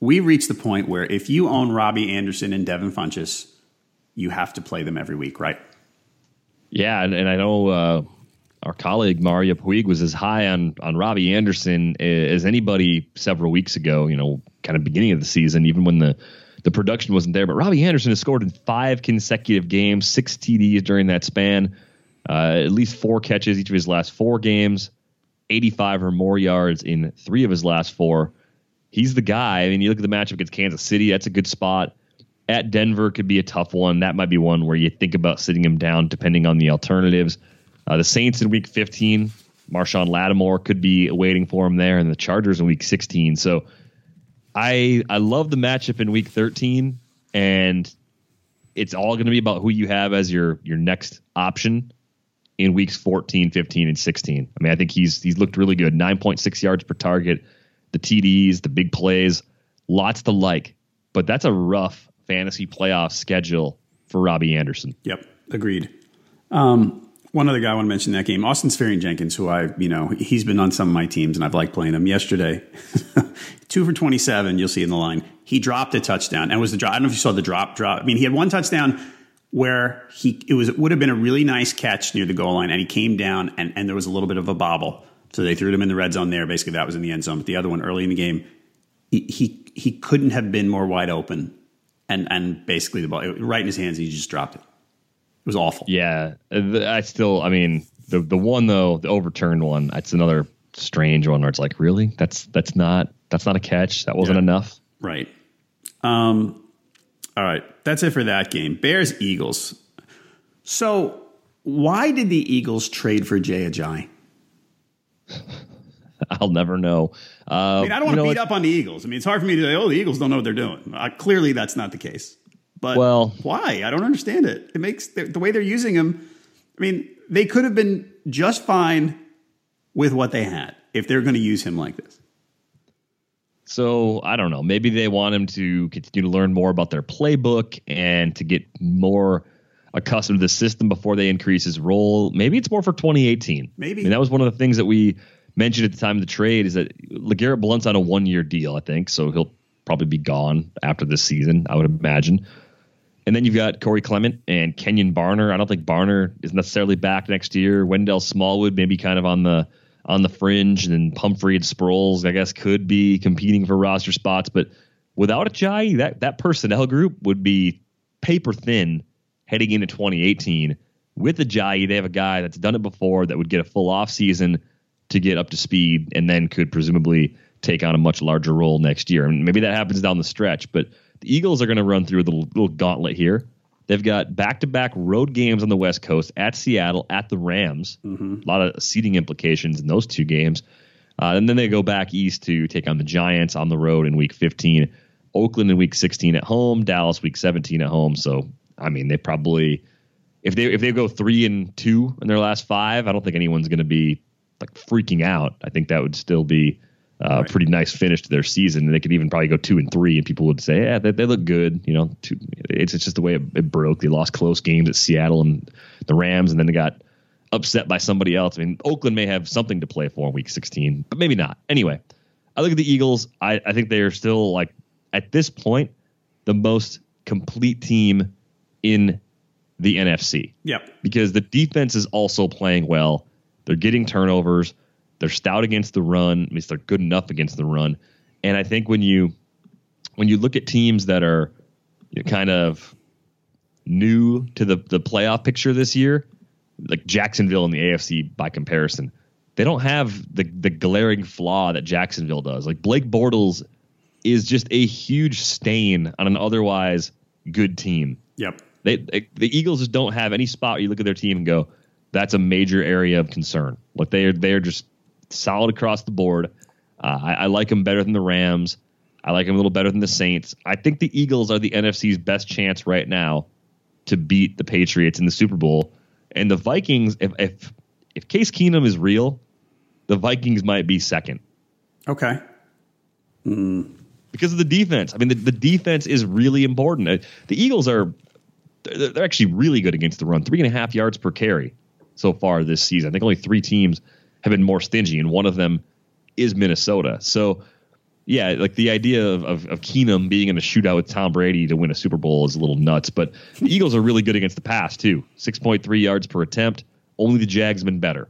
we reached the point where if you own Robby Anderson and Devin Funchess, you have to play them every week, right? Yeah, and, and I know uh, our colleague Mario Puig was as high on on Robby Anderson as anybody several weeks ago. You know, kind of beginning of the season, even when the the production wasn't there. But Robby Anderson has scored in five consecutive games, six TDs during that span, uh, at least four catches each of his last four games, 85 or more yards in three of his last four. He's the guy. I mean, you look at the matchup against Kansas City, that's a good spot. At Denver could be a tough one. That might be one where you think about sitting him down depending on the alternatives. Uh, the Saints in week 15, Marshon Lattimore could be waiting for him there, and the Chargers in week 16. So I I love the matchup in week 13, and it's all going to be about who you have as your your next option in weeks 14, 15, and 16. I mean, I think he's he's looked really good. 9.6 yards per target, the TDs, the big plays, lots to like. But that's a rough fantasy playoff schedule for Robby Anderson. Yep, agreed. Um, One other guy I want to mention in that game, Austin Seferian-Jenkins, who I, you know, he's been on some of my teams and I've liked playing him. Yesterday, two for 27, you'll see in the line. He dropped a touchdown and was the drop. I don't know if you saw the drop, drop. I mean, he had one touchdown where he, it was, it would have been a really nice catch near the goal line and he came down and, and there was a little bit of a bobble. So they threw him in the red zone there. Basically, that was in the end zone. But the other one early in the game, he, he, he couldn't have been more wide open. And, and basically the ball right in his hands, he just dropped it. It was awful. Yeah, I still, I mean, the the one though, the overturned one, that's another strange one where it's like, really, that's that's not that's not a catch. That wasn't yeah. enough. Right. Um. All right, that's it for that game. Bears Eagles. So why did the Eagles trade for Jay Ajayi? I'll never know. Uh, I mean, I don't want to beat up on the Eagles. I mean, it's hard for me to say, oh, the Eagles don't know what they're doing. Uh, clearly, that's not the case. But well, why? I don't understand it. It makes the, the way they're using him. I mean, they could have been just fine with what they had if they're going to use him like this. So I don't know. Maybe they want him to continue to learn more about their playbook and to get more accustomed to the system before they increase his role. Maybe it's more for 2018. Maybe. I mean, that was one of the things that we mentioned at the time of the trade is that LeGarrette Blunt's on a one year deal, I think. So he'll probably be gone after this season, I would imagine. And then you've got Corey Clement and Kenjon Barner. I don't think Barner is necessarily back next year. Wendell Smallwood maybe kind of on the on the fringe, and Pumphrey and Sproles, I guess, could be competing for roster spots. But without Ajayi, that that personnel group would be paper thin heading into 2018. With Ajayi, they have a guy that's done it before that would get a full off season to get up to speed, and then could presumably take on a much larger role next year. And maybe that happens down the stretch, but the Eagles are going to run through the little gauntlet here. They've got back to back road games on the West Coast at Seattle, at the Rams. Mm-hmm. A lot of seating implications in those two games. Uh, and then they go back east to take on the Giants on the road in week 15. Oakland in week 16 at home, Dallas week 17 at home. So, I mean, they probably, if they if they go three and two in their last five, I don't think anyone's going to be like freaking out. I think that would still be uh, right. pretty nice finish to their season. And they could even probably go two and three, and people would say, "Yeah, they, they look good." You know, two, it's, it's just the way it, it, broke. They lost close games at Seattle and the Rams, and then they got upset by somebody else. I mean, Oakland may have something to play for in Week 16, but maybe not. Anyway, I look at the Eagles. I, I think they are still like at this point the most complete team in the NFC. Yep. Because the defense is also playing well. They're getting turnovers. They're stout against the run. At least they're good enough against the run. And I think when you when you look at teams that are you know, kind of new to the the playoff picture this year, like Jacksonville in the AFC by comparison, they don't have the the glaring flaw that Jacksonville does. Like Blake Bortles is just a huge stain on an otherwise good team. Yep. They, they, the Eagles just don't have any spot where you look at their team and go, that's a major area of concern. Like they are they are just solid across the board. Uh, I, I, like them better than the Rams. I like them a little better than the Saints. I think the Eagles are the NFC's best chance right now to beat the Patriots in the Super Bowl. And the Vikings, if if if Case Keenum is real, the Vikings might be second. Okay. Mm. Because of the defense. I mean, the, the defense is really important. Uh, the Eagles are they're, they're actually really good against the run. Three and a half yards per carry so far this season. I think only three teams have been more stingy, and one of them is Minnesota. So, yeah, like the idea of, of, of Keenum being in a shootout with Tom Brady to win a Super Bowl is a little nuts. But the Eagles are really good against the pass too. Six point three yards per attempt. Only the Jags have been better.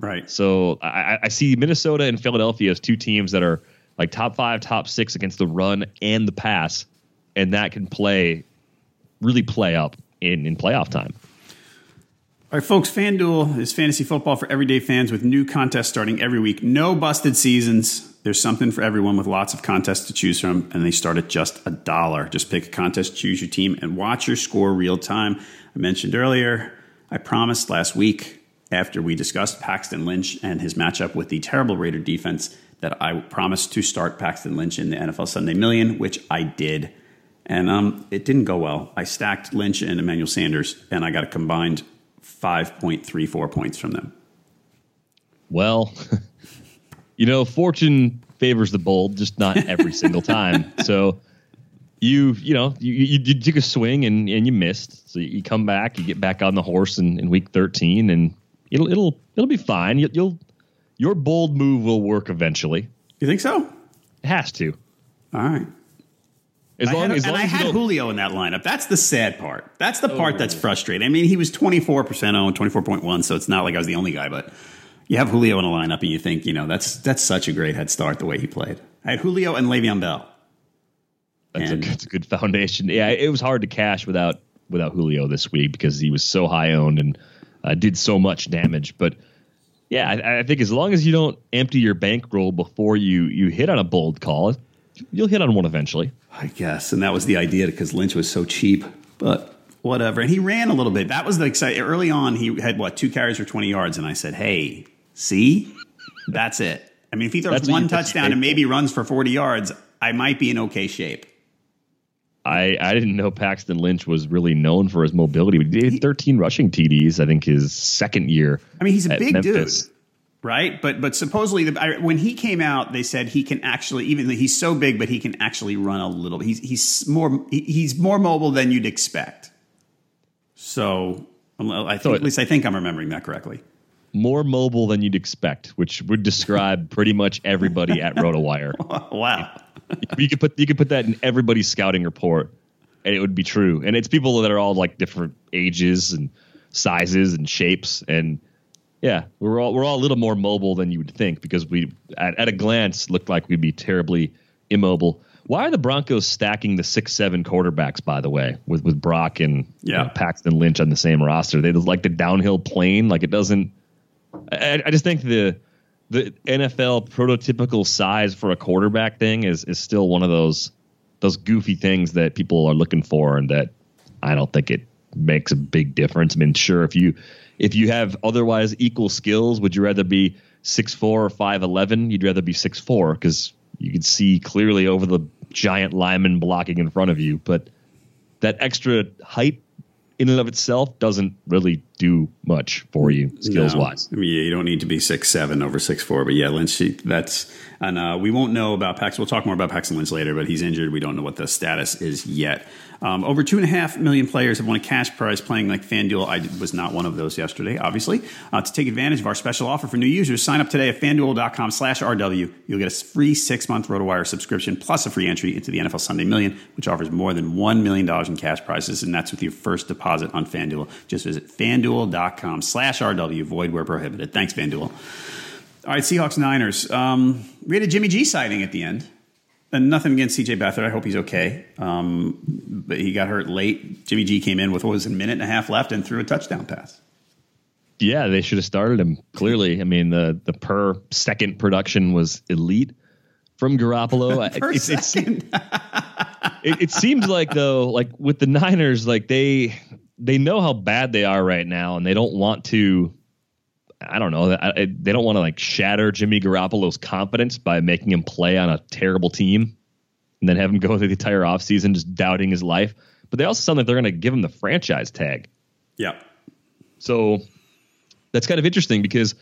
Right. So I, I see Minnesota and Philadelphia as two teams that are like top five, top six against the run and the pass, and that can play really play up in in playoff time. All right, folks, FanDuel is fantasy football for everyday fans with new contests starting every week. No busted seasons. There's something for everyone with lots of contests to choose from, and they start at just a dollar. Just pick a contest, choose your team, and watch your score real time. I mentioned earlier, I promised last week after we discussed Paxton Lynch and his matchup with the terrible Raider defense that I promised to start Paxton Lynch in the NFL Sunday Million, which I did. And um, it didn't go well. I stacked Lynch and Emmanuel Sanders, and I got a combined 5.34 points from them. Well, you know, fortune favors the bold, just not every single time. So you, you know, you, you, you, took a swing and, and you missed. So you come back, you get back on the horse in, in week 13 and it'll it'll it'll be fine. You'll, you'll your bold move will work eventually. You think so? It has to. All right. As long I had, as and long I as you had Julio in that lineup. That's the sad part. That's the part that's frustrating. I mean, he was 24% owned, 24.1, so it's not like I was the only guy, but you have Julio in a lineup and you think, you know, that's that's such a great head start the way he played. I had Julio and Le'Veon Bell. That's a, that's a good foundation. Yeah, it was hard to cash without without Julio this week because he was so high owned and uh, did so much damage. But yeah, I, I think as long as you don't empty your bankroll before you you hit on a bold call, you'll hit on one eventually. I guess, and that was the idea because Lynch was so cheap. But whatever, and he ran a little bit. That was the exciting. Early on, he had what two carries for twenty yards, and I said, "Hey, see, that's it." I mean, if he throws That's one touchdown and maybe runs for forty yards, I might be in okay shape. I, I didn't know Paxton Lynch was really known for his mobility. He did 13 rushing TDs, I think his second year. I mean, he's a big Memphis. dude, right? But but supposedly, the, I, when he came out, they said he can actually, even though he's so big, but he can actually run a little. He's he's more he's more mobile than you'd expect. So um, I think So it- at least I think I'm remembering that correctly. More mobile than you'd expect, which would describe pretty much everybody at RotoWire. wow. you could put you could put that in everybody's scouting report, and it would be true. And it's people that are all like different ages and sizes and shapes, and yeah, we're all we're all a little more mobile than you would think because we at, at a glance looked like we'd be terribly immobile. Why are the Broncos stacking the six seven quarterbacks? By the way, with with Brock and you Yeah. know, Paxton Lynch on the same roster, they like the downhill plane. Like it doesn't. I, I just think the the NFL prototypical size for a quarterback thing is is still one of those those goofy things that people are looking for, and that I don't think it makes a big difference. I mean, sure, if you if you have otherwise equal skills, would you rather be six four or five eleven? You'd rather be six four because you could see clearly over the giant lineman blocking in front of you. But that extra height in and of itself doesn't really do much for you skills No. wise. I mean, yeah, you don't need to be six seven over six four, but yeah, Lynch. That's and uh, we won't know about Pax. We'll talk more about Pax and Lynch later, but he's injured. We don't know what the status is yet. Um, over two and a half million players have won a cash prize playing like FanDuel. I was not one of those yesterday, obviously. Uh, to take advantage of our special offer for new users, sign up today at FanDuel.com slash RW. You'll get a free six-month RotoWire subscription plus a free entry into the NFL Sunday Million, which offers more than $1 million in cash prizes, and that's with your first deposit on FanDuel. Just visit FanDuel.com slash RW. Void where prohibited. Thanks, FanDuel. All right, Seahawks Niners. Um, we had a Jimmy G sighting at the end. And nothing against CJ Beathard. I hope he's okay. Um, but he got hurt late. Jimmy G came in with what was a minute and a half left and threw a touchdown pass. Yeah, they should have started him. Clearly, I mean the the per second production was elite from Garoppolo. Per It's- it's- second. it, it seems like though, like with the Niners, like they they know how bad they are right now, and they don't want to. I don't know. I, they don't want to like shatter Jimmy Garoppolo's confidence by making him play on a terrible team, and then have him go through the entire offseason just doubting his life. But they also sound like they're going to give him the franchise tag. yeah. So that's kind of interesting because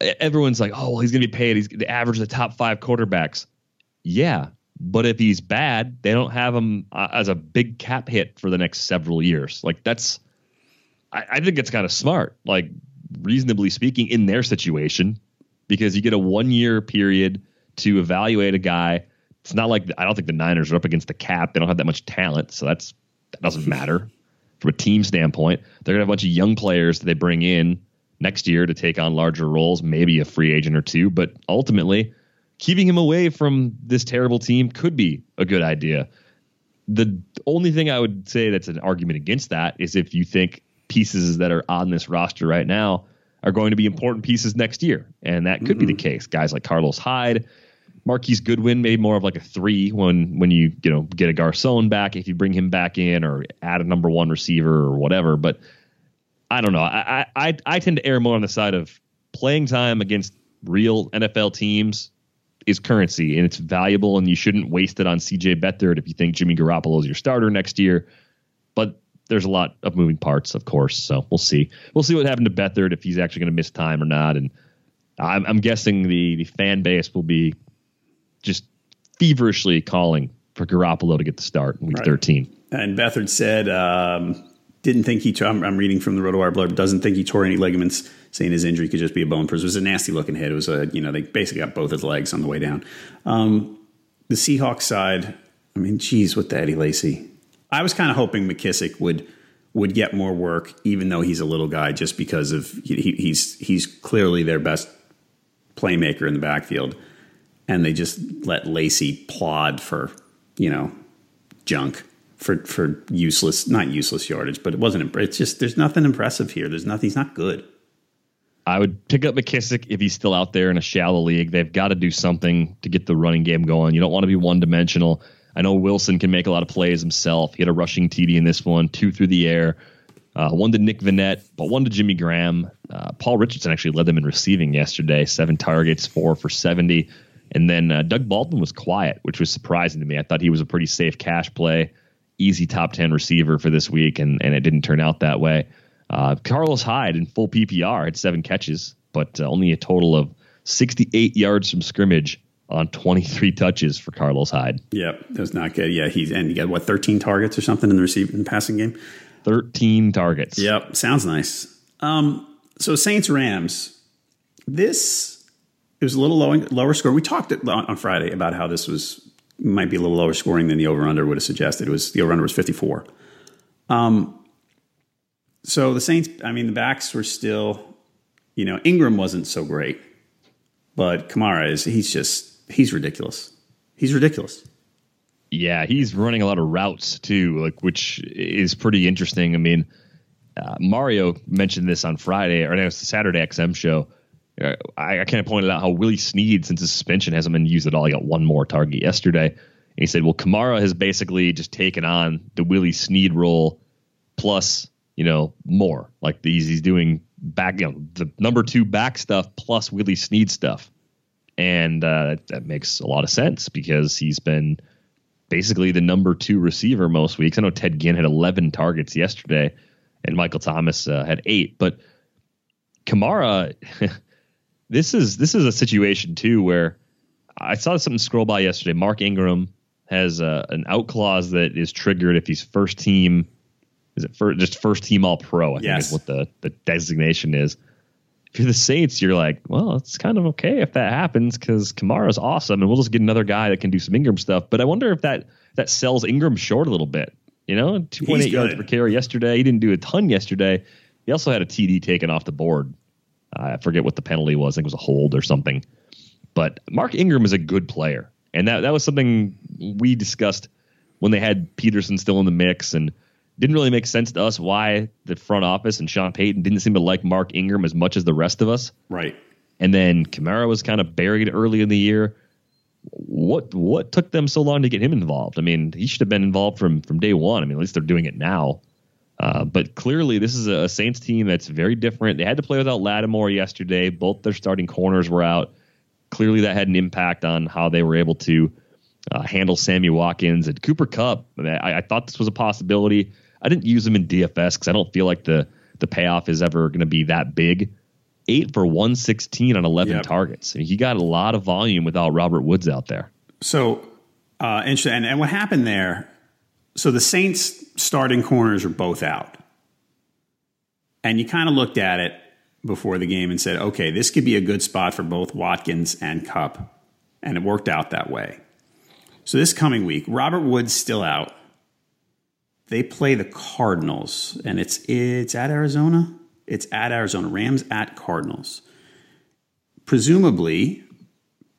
everyone's like, oh, well, he's going to be paid. He's the average of the top five quarterbacks. Yeah. But if he's bad, they don't have him uh, as a big cap hit for the next several years. Like that's, I, I think it's kind of smart, like reasonably speaking, in their situation, because you get a one year period to evaluate a guy. It's not like I don't think the Niners are up against the cap. They don't have that much talent, so that's that doesn't matter from a team standpoint. They're gonna have a bunch of young players that they bring in next year to take on larger roles, maybe a free agent or two, but ultimately keeping him away from this terrible team could be a good idea. The only thing I would say that's an argument against that is if you think pieces that are on this roster right now are going to be important pieces next year. And that could be the case. Guys like Carlos Hyde, Marquise Goodwin, maybe more of like a three when when you you know get a Garcon back if you bring him back in or add a number one receiver or whatever. But I don't know. I I I, I tend to err more on the side of playing time against real NFL teams is currency and it's valuable and you shouldn't waste it on CJ Beathard if you think Jimmy Garoppolo is your starter next year. But there's a lot of moving parts, of course. So we'll see. We'll see what happened to Beathard if he's actually going to miss time or not. And I'm, I'm guessing the, the fan base will be just feverishly calling for Garoppolo to get the start in week Right. 13. And Beathard said, um, didn't think he. Tore, I'm, I'm, reading from the RotoWire blurb. Doesn't think he tore any ligaments. Saying his injury could just be a bone bruise. It was a nasty looking hit. It was a you know they basically got both his legs on the way down. Um, the Seahawks side. I mean, geez, with the Eddie Lacy, I was kind of hoping McKissic would would get more work, even though he's a little guy, just because of he, he's he's clearly their best playmaker in the backfield, and they just let Lacy plod for you know junk for for useless, not useless yardage, but it wasn't. It's just there's nothing impressive here. There's nothing. He's not good. I would pick up McKissic if he's still out there in a shallow league. They've got to do something to get the running game going. You don't want to be one dimensional. I know Wilson can make a lot of plays himself. He had a rushing TD in this one, two through the air, uh, one to Nick Vannett, but one to Jimmy Graham. Uh, Paul Richardson actually led them in receiving yesterday, seven targets, four for 70. And then uh, Doug Baldwin was quiet, which was surprising to me. I thought he was a pretty safe cash play, easy top 10 receiver for this week, and, and it didn't turn out that way. Uh, Carlos Hyde in full PPR had seven catches, but uh, only a total of 68 yards from scrimmage on 23 touches for Carlos Hyde. Yep, that's not good. Yeah, he's and he got what 13 targets or something in the receiving passing game. 13 targets. Yep, sounds nice. Um, so Saints Rams, this it was a little low, lower score. We talked on, on Friday about how this was might be a little lower scoring than the over under would have suggested. It was the over under was 54. Um, so the Saints, I mean, the backs were still, you know, Ingram wasn't so great, but Kamara is he's just he's ridiculous. He's ridiculous. Yeah, he's running a lot of routes too, like which is pretty interesting. I mean, uh, Mario mentioned this on Friday, or no, it's the Saturday XM show. Uh, I, I kind of pointed out how Willie Snead, since his suspension, hasn't been used at all. He got one more target yesterday. And he said, well, Kamara has basically just taken on the Willie Snead role plus, you know, more. Like he's, he's doing back, you know, the number two back stuff plus Willie Snead stuff. And uh, that makes a lot of sense because he's been basically the number two receiver most weeks. I know Ted Ginn had 11 targets yesterday and Michael Thomas uh, had eight, but Kamara, this is this is a situation too where I saw something scroll by yesterday. Mark Ingram has uh, an out clause that is triggered if he's first team. Is it for just first team All Pro? I yes. think is what the the designation is if you're the Saints, you're like, well, it's kind of okay if that happens because Kamara's awesome, and we'll just get another guy that can do some Ingram stuff. But I wonder if that that sells Ingram short a little bit. You know, 2.8 yards per carry yesterday. He didn't do a ton yesterday. He also had a TD taken off the board. I forget what the penalty was. I think it was a hold or something. But Mark Ingram is a good player, and that that was something we discussed when they had Peterson still in the mix and didn't really make sense to us why the front office and Sean Payton didn't seem to like Mark Ingram as much as the rest of us. Right. And then Kamara was kind of buried early in the year. What what took them so long to get him involved? I mean, he should have been involved from from day one. I mean, at least they're doing it now. Uh, but clearly, this is a Saints team that's very different. They had to play without Lattimore yesterday. Both their starting corners were out. Clearly, that had an impact on how they were able to uh, handle Sammy Watkins and Cooper Kupp. I, I, thought this was a possibility. I didn't use him in DFS because I don't feel like the the payoff is ever going to be that big. Eight for one sixteen on eleven yep. targets. I mean, he got a lot of volume without Robert Woods out there. So uh, interesting. And, and what happened there? So the Saints starting corners are both out, and you kind of looked at it before the game and said, okay, this could be a good spot for both Watkins and Kupp. and it worked out that way. So this coming week, Robert Woods still out. They play the Cardinals, and it's it's at Arizona. It's at Arizona. Rams at Cardinals. Presumably,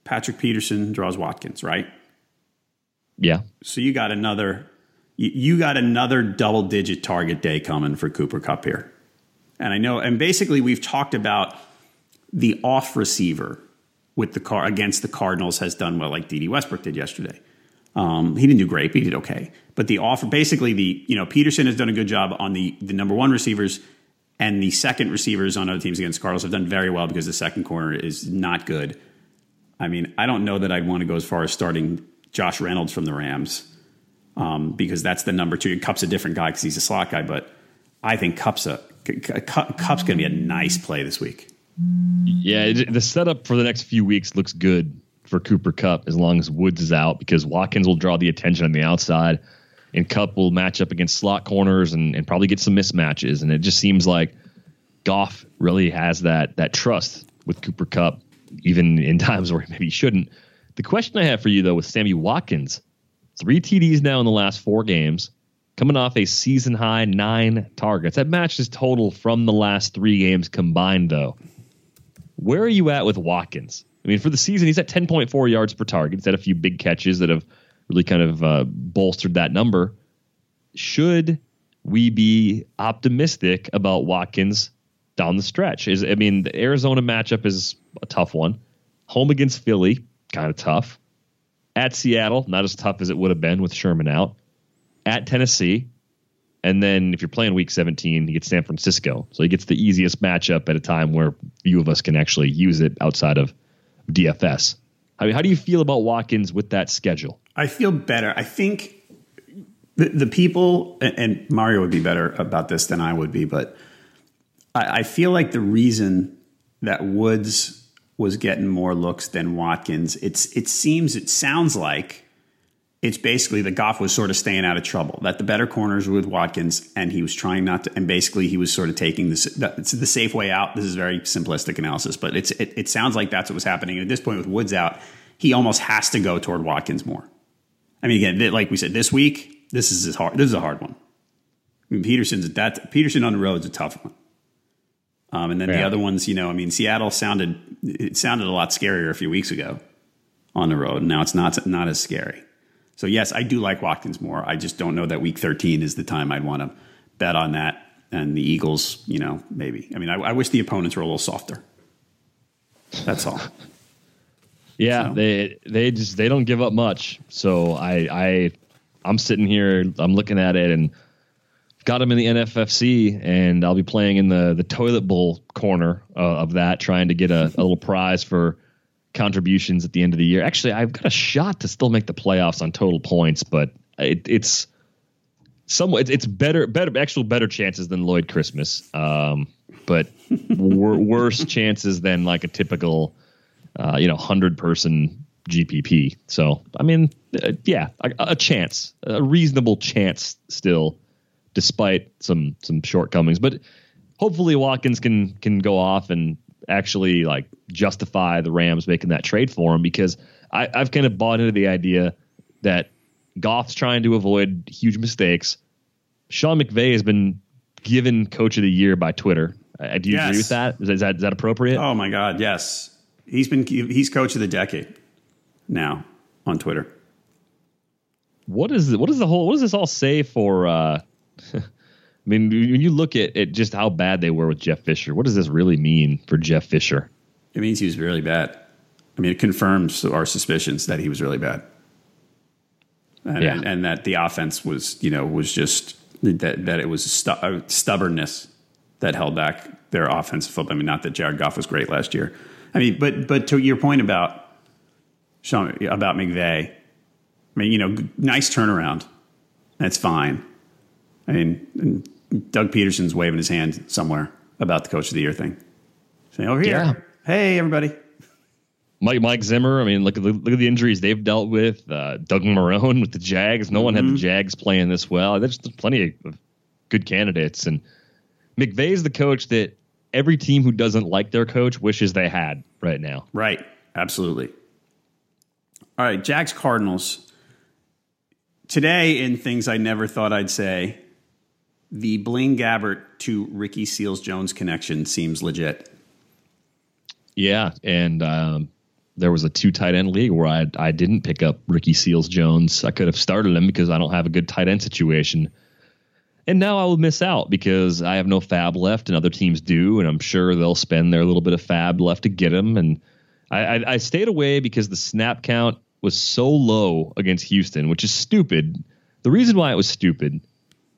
Patrick Peterson draws Watkins, right? Yeah. So you got another you got another double digit target day coming for Cooper Kupp here. And I know and basically we've talked about the off receiver with the car against the Cardinals has done well like Dede Westbrook did yesterday. Um, he didn't do great, but he did okay. But the offer, basically, the you know Peterson has done a good job on the the number one receivers, and the second receivers on other teams against Cardinals have done very well because the second corner is not good. I mean, I don't know that I'd want to go as far as starting Josh Reynolds from the Rams um, because that's the number two. Kupp's a different guy because he's a slot guy, but I think Kupp's a Kupp's going to be a nice play this week. Yeah, the setup for the next few weeks looks good for Cooper Kupp as long as Woods is out because Watkins will draw the attention on the outside. and Kupp will match up against slot corners and, and probably get some mismatches. And it just seems like Goff really has that that trust with Cooper Kupp, even in times where maybe he shouldn't. The question I have for you though with Sammy Watkins, three TDs now in the last four games, coming off a season high nine targets. That matches total from the last three games combined though. Where are you at with Watkins? I mean, for the season, he's at 10.4 yards per target. He's had a few big catches that have really kind of uh, bolstered that number. Should we be optimistic about Watkins down the stretch? Is I mean, the Arizona matchup is a tough one. Home against Philly, kind of tough. At Seattle, not as tough as it would have been with Sherman out. At Tennessee, and then if you're playing week 17, he gets San Francisco. So he gets the easiest matchup at a time where few of us can actually use it outside of DFS. I mean, how do you feel about Watkins with that schedule? I feel better. I think the, the people, and Mario would be better about this than I would be, but I, I feel like the reason that Woods was getting more looks than Watkins, it's it seems, it sounds like it's basically that Goff was sort of staying out of trouble. That the better corners were with Watkins, and he was trying not to. And basically, he was sort of taking this the safe way out. This is very simplistic analysis, but it's it, it sounds like that's what was happening. And at this point, with Woods out, he almost has to go toward Watkins more. I mean, again, like we said, this week, this is hard. This is a hard one. I mean, Peterson's that Peterson on the road is a tough one. Um, and then yeah. the other ones, you know, I mean, Seattle sounded it sounded a lot scarier a few weeks ago on the road. Now it's not not as scary. So yes, I do like Watkins more. I just don't know that week 13 is the time I'd want to bet on that. And the Eagles, you know, maybe. I mean, I, I wish the opponents were a little softer. That's all. yeah, so. they they just they don't give up much. So I I I'm sitting here, I'm looking at it, and got him in the NFFC, and I'll be playing in the the toilet bowl corner uh, of that, trying to get a, a little prize for contributions at the end of the year. Actually, I've got a shot to still make the playoffs on total points, but it, it's somewhat it's better better actual better chances than Lloyd Christmas, um, but wor- worse chances than like a typical uh, you know hundred person GPP. So I mean, uh, yeah, a, a chance, a reasonable chance still, despite some some shortcomings, but. Hopefully Watkins can can go off and actually like justify the Rams making that trade for him because I, I've kind of bought into the idea that Goff's trying to avoid huge mistakes. Sean McVay has been given Coach of the Year by Twitter. Uh, do you yes. agree with that? Is, that? is that appropriate? Oh my God, yes. He's been he's Coach of the Decade now on Twitter. What is what is the whole what does this all say for? Uh, I mean, when you look at, at just how bad they were with Jeff Fisher, what does this really mean for Jeff Fisher? It means he was really bad. I mean, it confirms our suspicions that he was really bad, and, yeah. and, and that the offense was, you know, was just that that it was stu- uh, stubbornness that held back their offensive football. I mean, not that Jared Goff was great last year. I mean, but but to your point about Sean about McVay, I mean, you know, nice turnaround. That's fine. I mean, Doug Pederson's waving his hand somewhere about the coach of the year thing. Saying, over here, yeah. hey, everybody. Mike Mike Zimmer. I mean, look at the, look at the injuries they've dealt with. Uh, Doug Marrone with the Jags. No mm-hmm. one had the mm-hmm. Jags playing this well. There's plenty of good candidates, and McVay's the coach that every team who doesn't like their coach wishes they had right now. Right. Absolutely. All right, Jags Cardinals. Today, in things I never thought I'd say, the Blaine Gabbert to Ricky Seals Jones connection seems legit. Yeah, and um, there was a two tight end league where I I didn't pick up Ricky Seals Jones. I could have started him because I don't have a good tight end situation. And now I will miss out because I have no fab left and other teams do, and I'm sure they'll spend their little bit of fab left to get him. And I, I, I stayed away because the snap count was so low against Houston, which is stupid. The reason why it was stupid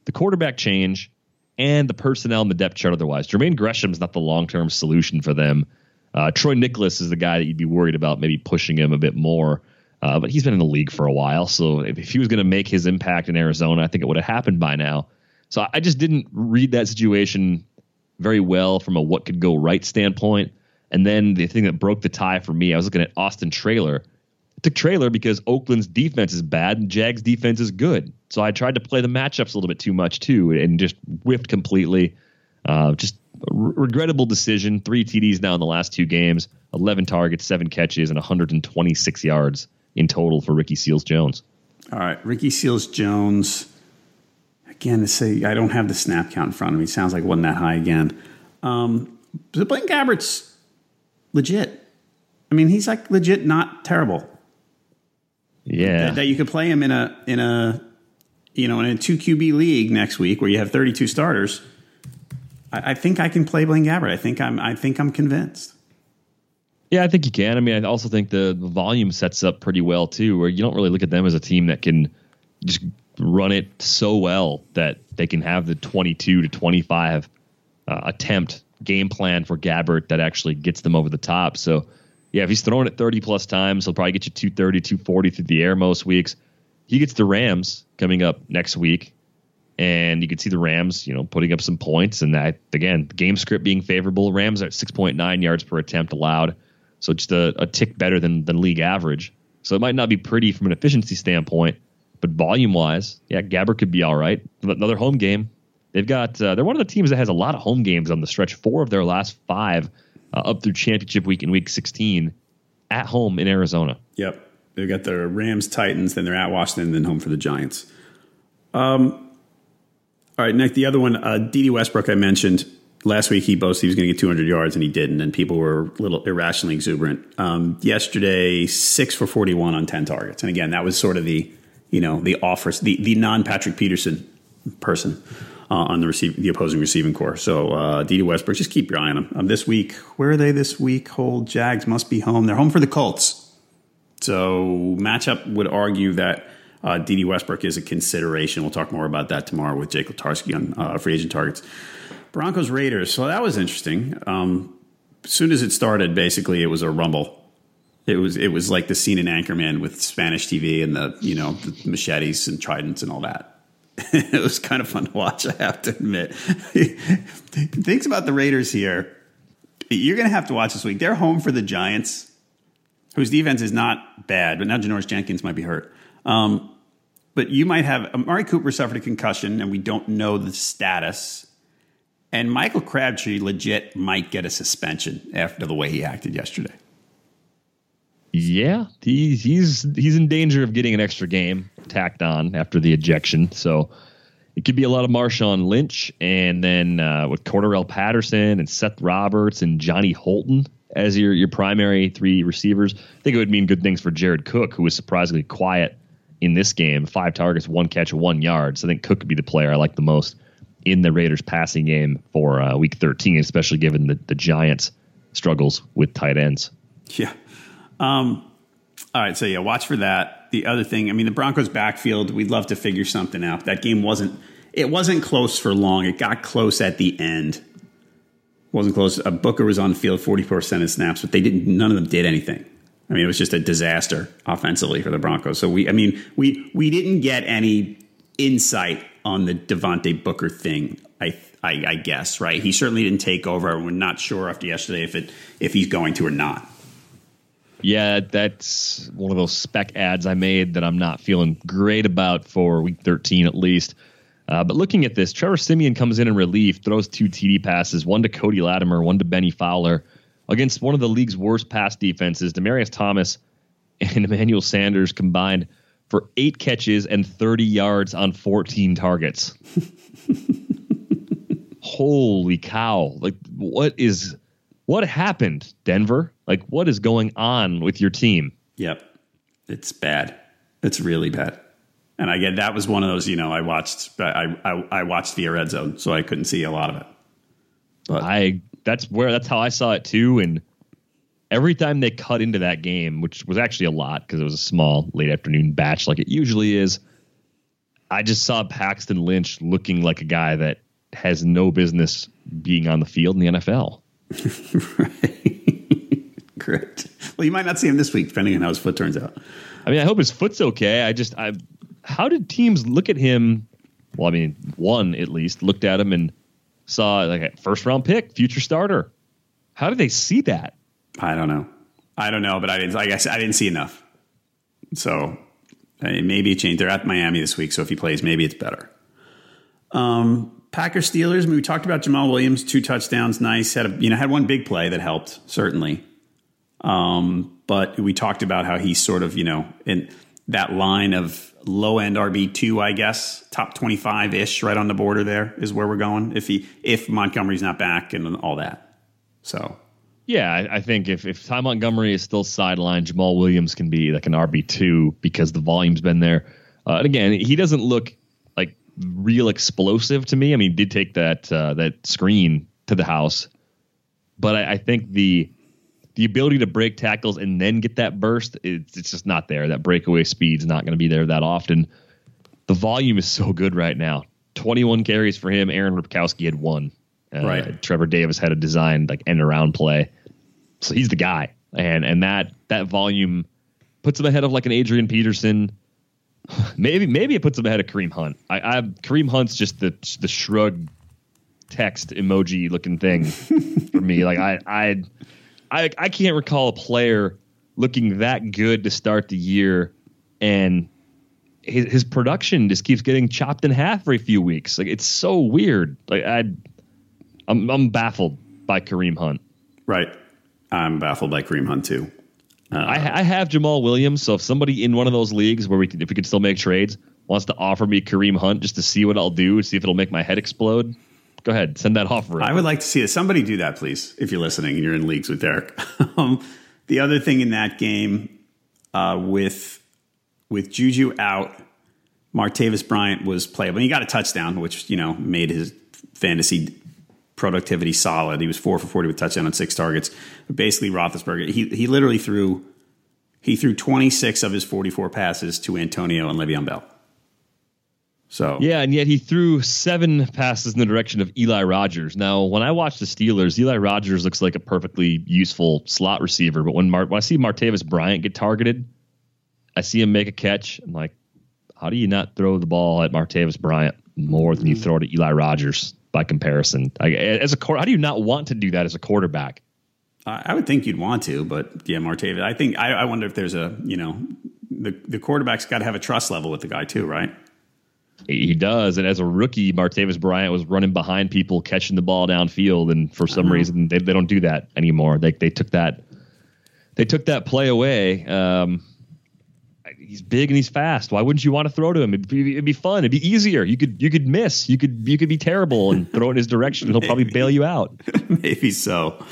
the quarterback change and the personnel in the depth chart otherwise. Jermaine Gresham's not the long term solution for them. Uh, Troy Niklas is the guy that you'd be worried about maybe pushing him a bit more. Uh, but he's been in the league for a while. So if, if he was going to make his impact in Arizona, I think it would have happened by now. So I just didn't read that situation very well from a what could go right standpoint. And then the thing that broke the tie for me, I was looking at Austin Traylor the trailer because Oakland's defense is bad and Jags defense is good. So I tried to play the matchups a little bit too much too and just whiffed completely. Uh, just regrettable decision. Three TDs now in the last two games, 11 targets, seven catches, and 126 yards in total for Ricky Seals Jones. All right, Ricky Seals Jones. Again, to say I don't have the snap count in front of me. Sounds like it wasn't that high again. Um, but Blaine Gabbert's legit. I mean, he's like legit not terrible. Yeah, that, that you could play him in a in a you know in a two QB league next week where you have 32 starters. I, I think I can play Blaine Gabbert. I think I'm I think I'm convinced. Yeah, I think you can. I mean, I also think the, the volume sets up pretty well too, where you don't really look at them as a team that can just run it so well that they can have the 22 to 25 uh, attempt game plan for Gabbert that actually gets them over the top. So, yeah, if he's throwing it 30 plus times, he'll probably get you 230, 240 through the air most weeks. He gets the Rams coming up next week, and you can see the Rams, you know, putting up some points. And that again, game script being favorable. Rams are at 6.9 yards per attempt allowed. So just a, a tick better than than league average. So it might not be pretty from an efficiency standpoint, but volume wise, yeah, Gabbert could be all right. Another home game. They've got uh, they're one of the teams that has a lot of home games on the stretch. Four of their last five uh, up through championship week in week 16 at home in Arizona. Yep, they've got the Rams, Titans, then they're at Washington, then home for the Giants. Um, all right, Nick. The other one, uh, Dede Westbrook, I mentioned last week he boasted he was going to get 200 yards and he didn't, and people were a little irrationally exuberant. Um, yesterday, six for 41 on 10 targets, and again, that was sort of the you know the offers the the non Patrick Peterson person. Uh, on the receive, the opposing receiving corps. So uh, Dede Westbrook, just keep your eye on them. Um, this week, where are they this week? Hold Jags must be home. They're home for the Colts. So matchup would argue that uh, Dede Westbrook is a consideration. We'll talk more about that tomorrow with Jake Latarsky on uh, free agent targets. Broncos Raiders. So that was interesting. Um, as soon as it started, basically it was a rumble. It was it was like the scene in Anchorman with Spanish TV and the you know the machetes and tridents and all that. it was kind of fun to watch. I have to admit. Things about the Raiders here. You're going to have to watch this week. They're home for the Giants, whose defense is not bad, but now Janoris Jenkins might be hurt. Um, but you might have Amari Cooper suffered a concussion, and we don't know the status. And Michael Crabtree legit might get a suspension after the way he acted yesterday. Yeah, he, he's he's in danger of getting an extra game tacked on after the ejection. So it could be a lot of Marshawn Lynch, and then uh, with Cordarrelle Patterson and Seth Roberts and Johnny Holton as your your primary three receivers. I think it would mean good things for Jared Cook, who was surprisingly quiet in this game. Five targets, one catch, one yard. So I think Cook could be the player I like the most in the Raiders passing game for uh, week 13, especially given the, the Giants' struggles with tight ends. Yeah. Um, all right. So, yeah, watch for that. The other thing, I mean, the Broncos' backfield, we'd love to figure something out. That game wasn't. It wasn't close for long. It got close at the end. Wasn't close. Uh, Booker was on the field forty percent of snaps, but they didn't. None of them did anything. I mean, it was just a disaster offensively for the Broncos. So we, I mean, we we didn't get any insight on the Devontae Booker thing. I, I, I guess right. He certainly didn't take over. We're not sure after yesterday if it if he's going to or not. Yeah, that's one of those spec ads I made that I'm not feeling great about for week 13 at least. Uh, but looking at this, Trevor Siemian comes in in relief, throws two TD passes, one to Cody Latimer, one to Bennie Fowler, against one of the league's worst pass defenses. Demaryius Thomas and Emmanuel Sanders combined for eight catches and 30 yards on 14 targets. Holy cow. Like, what is, what happened, Denver? Like, what is going on with your team? Yep. It's bad. It's really bad. And I get that was one of those, you know, I watched, I, I, I watched via red zone, so I couldn't see a lot of it. But I, that's where, that's how I saw it too. And, every time they cut into that game, which was actually a lot because it was a small late afternoon batch like it usually is, I just saw Paxton Lynch looking like a guy that has no business being on the field in the NFL. right. Correct. Well, you might not see him this week, depending on how his foot turns out. I mean, I hope his foot's okay. I just, I, how did teams look at him? Well, I mean, one at least looked at him and saw like a first round pick, future starter. How did they see that? I don't know. I don't know, but I didn't. I guess I didn't see enough. So I mean, maybe it changed. They're at Miami this week, so if he plays, maybe it's better. Um, Packers Steelers. I mean, we talked about Jamaal Williams, two touchdowns, nice. Had a, you know had one big play that helped certainly. Um, but we talked about how he's sort of you know in that line of low end RB two, I guess, top twenty five ish, right on the border. There is where we're going if he if Montgomery's not back and all that. So yeah, I, I, think if, if Ty Montgomery is still sidelined, Jamaal Williams can be like an RB2 because the volume's been there. Uh, and again, he doesn't look real explosive to me. I mean, he did take that uh, that screen to the house, but I, I, think the the ability to break tackles and then get that burst, it's, it's just not there. That breakaway speed's not going to be there that often. The volume is so good right now. 21 carries for him. Aaron Ripkowski had one. Uh, right. Trevor Davis had a designed like end around play, so he's the guy, and and that that volume puts him ahead of like an Adrian Peterson. Maybe maybe it puts him ahead of Kareem Hunt. I, I Kareem Hunt's just the the shrug text emoji looking thing for me. Like I I I I can't recall a player looking that good to start the year and his, his production just keeps getting chopped in half every few weeks. Like it's so weird. Like I I'm I'm baffled by Kareem Hunt. Right. I'm baffled by Kareem Hunt too. Uh, I, I, have Jamaal Williams, so if somebody in one of those leagues where we if we could still make trades wants to offer me Kareem Hunt just to see what I'll do, see if it'll make my head explode, go ahead, send that offer. I would like to see it. Somebody do that, please, if you're listening and you're in leagues with Derek. um, the other thing in that game uh, with with Juju out, Martavis Bryant was playable. He got a touchdown, which you know made his fantasy productivity solid. He was four for forty with touchdown on six targets. But basically, Roethlisberger he he literally threw he threw twenty six of his forty four passes to Antonio and Le'Veon Bell. So yeah, and yet he threw seven passes in the direction of Eli Rogers. Now, when I watch the Steelers, Eli Rogers looks like a perfectly useful slot receiver, but when, Mar- when I see Martavis Bryant get targeted, I see him make a catch. I'm like, how do you not throw the ball at Martavis Bryant more than you hmm. throw it at Eli Rogers? By comparison. I, as a how do you not want to do that as a quarterback? I would think you'd want to, but yeah, Martavis. I think I, I wonder if there's a you know the the quarterback's got to have a trust level with the guy too, right? He does, and as a rookie, Martavis Bryant was running behind people, catching the ball downfield, and for some uh-huh. reason they, they don't do that anymore. They they took that they took that play away. Um, he's big and he's fast. Why wouldn't you want to throw to him? It'd be, it'd be, fun. It'd be easier. You could you could miss. You could you could be terrible and throw in his direction. He'll probably bail you out. Maybe so.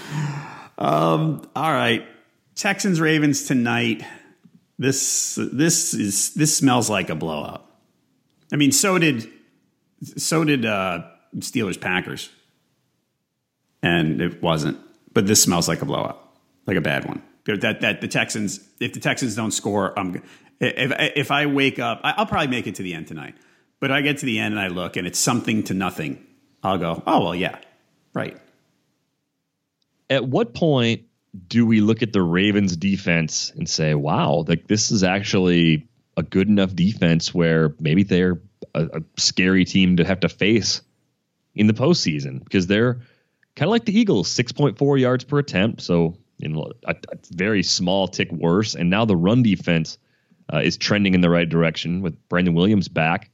Um, all right, Texans Ravens tonight. This this is this smells like a blowout. I mean, so did so did uh, Steelers Packers, and it wasn't. But this smells like a blowout, like a bad one that that the Texans if the Texans don't score, I'm if if I wake up, I'll probably make it to the end tonight. But I get to the end and I look and it's something to nothing. I'll go, oh well, yeah, right. At what point do we look at the Ravens defense and say, wow, like this is actually a good enough defense where maybe they're a, a scary team to have to face in the postseason because they're kind of like the Eagles, 6.4 yards per attempt. So, know, a, a very small tick worse. And now the run defense uh, is trending in the right direction with Brandon Williams back.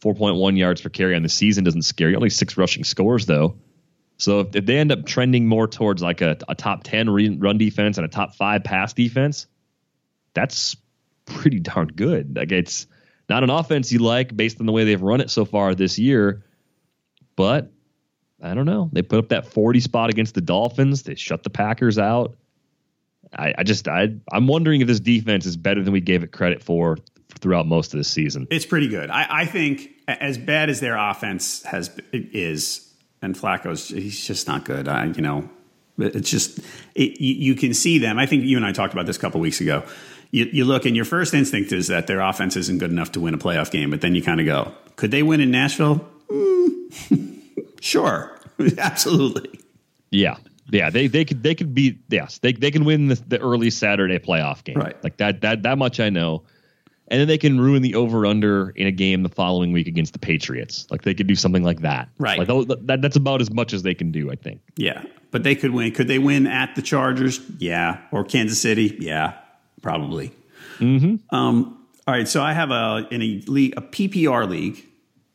4.1 yards per carry on the season doesn't scare you. Only six rushing scores, though. So if, if they end up trending more towards like a, a top 10 run defense and a top five pass defense, that's pretty darn good. Like it's not an offense you like based on the way they've run it so far this year, but I don't know. They put up that 40 spot against the Dolphins. They shut the Packers out. I, I just I I'm wondering if this defense is better than we gave it credit for throughout most of the season. It's pretty good. I, I think as bad as their offense has is, and Flacco's he's just not good. I you know it's just it, you, you, can see them. I think you and I talked about this a couple weeks ago. You, you look and your first instinct is that their offense isn't good enough to win a playoff game, but then you kind of go, could they win in Nashville? Mm, sure, absolutely. Yeah, yeah, they they could they could beat yes they they can win the, the early Saturday playoff game. Right. Like that that that much I know, and then they can ruin the over under in a game the following week against the Patriots. Like they could do something like that. Right. Like that, that's about as much as they can do I think. Yeah but they could win. Could they win at the Chargers? Yeah. Or Kansas City? Yeah probably. Mm-hmm. Um, all right, so I have a in a league, a PPR league.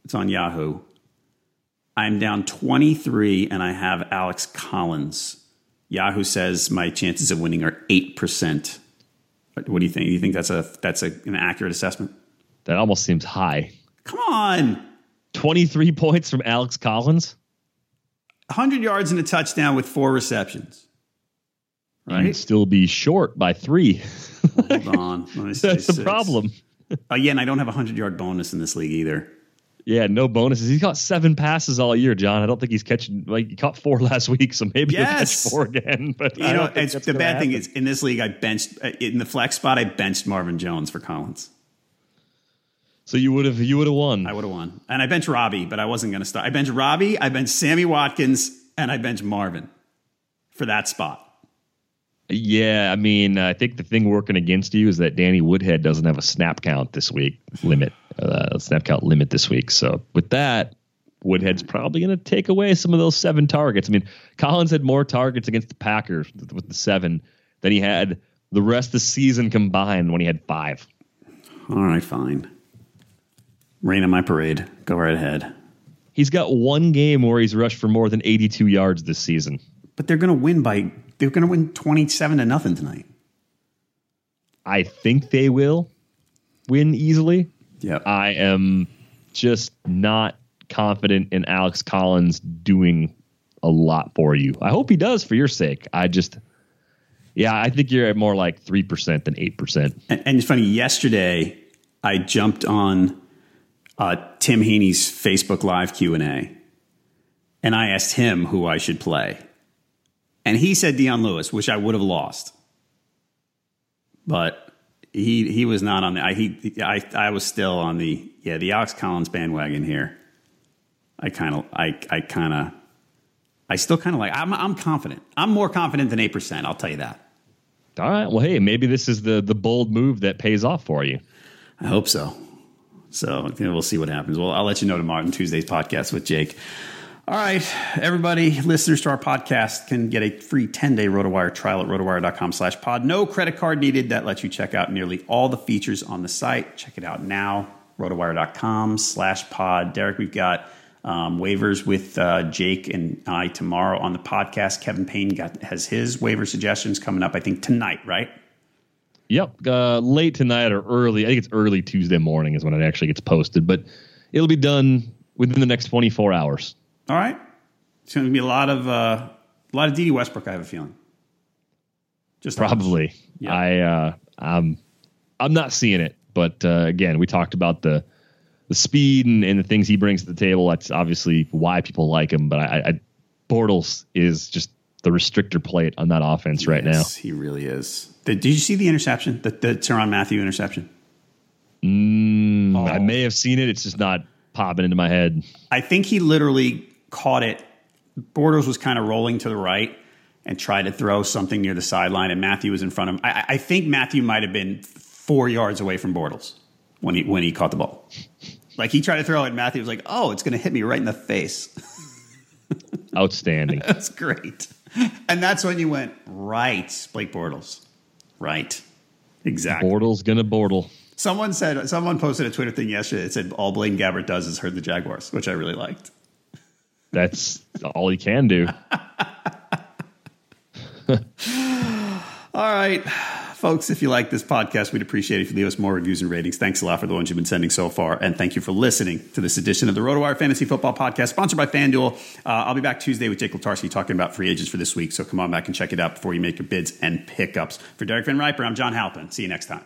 It's on Yahoo. I'm down 23, and I have Alex Collins. Yahoo says my chances of winning are eight percent. What do you think? Do you think that's a that's a, an accurate assessment? That almost seems high. Come on, 23 points from Alex Collins. 100 yards and a touchdown with four receptions. Right? You'd still be short by three. Hold on. That's the six. problem. uh, yeah, and I don't have a 100 yard bonus in this league either. Yeah, no bonuses. He's got seven passes all year, John. I don't think he's catching like he caught four last week, so maybe yes. he'll catch four again. But you know, it's, the bad happen. thing is in this league, I benched uh, in the flex spot. I benched Marvin Jones for Collins. So you would have you would have won. I would have won, and I benched Robbie, but I wasn't going to start. I benched Robbie, I benched Sammy Watkins, and I benched Marvin for that spot. Yeah, I mean, I think the thing working against you is that Danny Woodhead doesn't have a snap count this week limit, uh, snap count limit this week. So with that, Woodhead's probably going to take away some of those seven targets. I mean, Collins had more targets against the Packers with the seven than he had the rest of the season combined when he had five. All right, fine. Rain on my parade. Go right ahead. He's got one game where he's rushed for more than 82 yards this season. But they're going to win by they're going to win 27 to nothing tonight. I think they will win easily. Yeah. I am just not confident in Alex Collins doing a lot for you. I hope he does for your sake. I just yeah, I think you're at more like 3% than 8%. And, and it's funny, yesterday I jumped on uh, Tim Heaney's Facebook Live Q and A, and I asked him who I should play, and he said Dion Lewis, which I would have lost, but he he was not on the. I he I I was still on the yeah the Alex Collins bandwagon here. I kind of I I kind of I still kind of like I'm I'm confident. I'm more confident than eight percent. I'll tell you that. All right. Well, hey, maybe this is the the bold move that pays off for you. I hope so. So you know, we'll see what happens. Well, I'll let you know tomorrow on Tuesday's podcast with Jake. All right, everybody, listeners to our podcast can get a free 10-day RotoWire trial at rotowire.com slash pod. No credit card needed. That lets you check out nearly all the features on the site. Check it out now, rotowire.com slash pod. Derek, we've got um, waivers with uh, Jake and I tomorrow on the podcast. Kevin Payne got, has his waiver suggestions coming up, I think, tonight, right? Yep, uh, late tonight or early. I think it's early Tuesday morning is when it actually gets posted, but it'll be done within the next 24 hours. All right, it's going to be a lot of uh, a lot of Dede Westbrook. I have a feeling. Just probably. Yep. I uh, I'm I'm not seeing it, but uh, again, we talked about the the speed and, and, the things he brings to the table. That's obviously why people like him. But I, I Bortles is just the restrictor plate on that offense yes, right now. He really is. Did, did you see the interception? The, the Tyrann Mathieu interception? Mm, oh. I may have seen it. It's just not popping into my head. I think he literally caught it. Bortles was kind of rolling to the right and tried to throw something near the sideline, and Mathieu was in front of him. I, I think Mathieu might have been four yards away from Bortles when he when he caught the ball. Like he tried to throw it, and Mathieu was like, "Oh, it's going to hit me right in the face." Outstanding. that's great. And that's when you went right, Blake Bortles. Right. Exactly. Bortles gonna bortle. Someone said someone posted a Twitter thing yesterday that said all Blaine Gabbert does is hurt the Jaguars, which I really liked. That's all he can do. all right. Folks, if you like this podcast, we'd appreciate it if you leave us more reviews and ratings. Thanks a lot for the ones you've been sending so far. And thank you for listening to this edition of the RotoWire Fantasy Football Podcast, sponsored by FanDuel. Uh, I'll be back Tuesday with Jake Latarski talking about free agents for this week. So come on back and check it out before you make your bids and pickups. For Derek VanRiper, I'm John Halpin. See you next time.